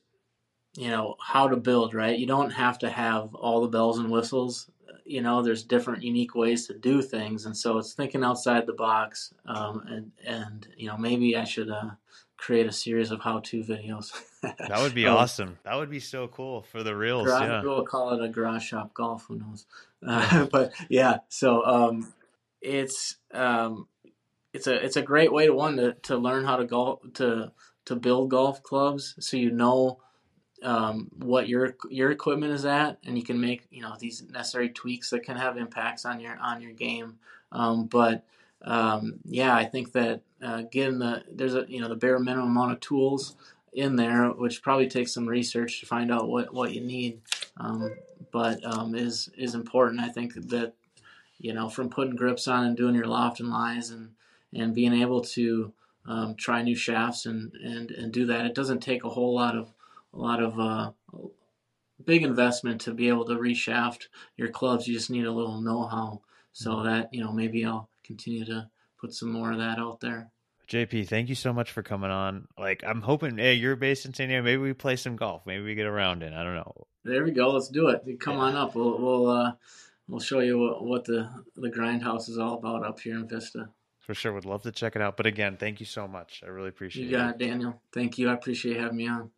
you know how to build right? You don't have to have all the bells and whistles. You know there's different unique ways to do things. And so it's thinking outside the box um, and and you know maybe i should uh, create a series of how-to videos. That would be um, awesome. That would be so cool for the reels garage, yeah. we'll call it a garage shop golf who knows? Uh, but yeah so um, it's um, it's a it's a great way to one to, to learn how to golf to to build golf clubs so you know um, what your your equipment is at, and you can make you know these necessary tweaks that can have impacts on your on your game. Um, but um, yeah, I think that uh, getting the there's a you know the bare minimum amount of tools in there, which probably takes some research to find out what what you need. Um, but um, is is important. I think that you know from putting grips on and doing your loft and lies and and being able to um, try new shafts and, and and do that. It doesn't take a whole lot of a lot of uh, big investment to be able to reshaft your clubs. You just need a little know-how. So mm-hmm. that you know, maybe I'll continue to put some more of that out there. JP, thank you so much for coming on. Like, I'm hoping, hey, you're based in San Diego. Maybe we play some golf. Maybe we get around in. I don't know. There we go. Let's do it. Come yeah. on up. We'll we'll uh, we'll show you what, what the the grindhouse is all about up here in Vista. For sure, would love to check it out. But again, thank you so much. I really appreciate you it. You got it, Daniel. Thank you. I appreciate having me on.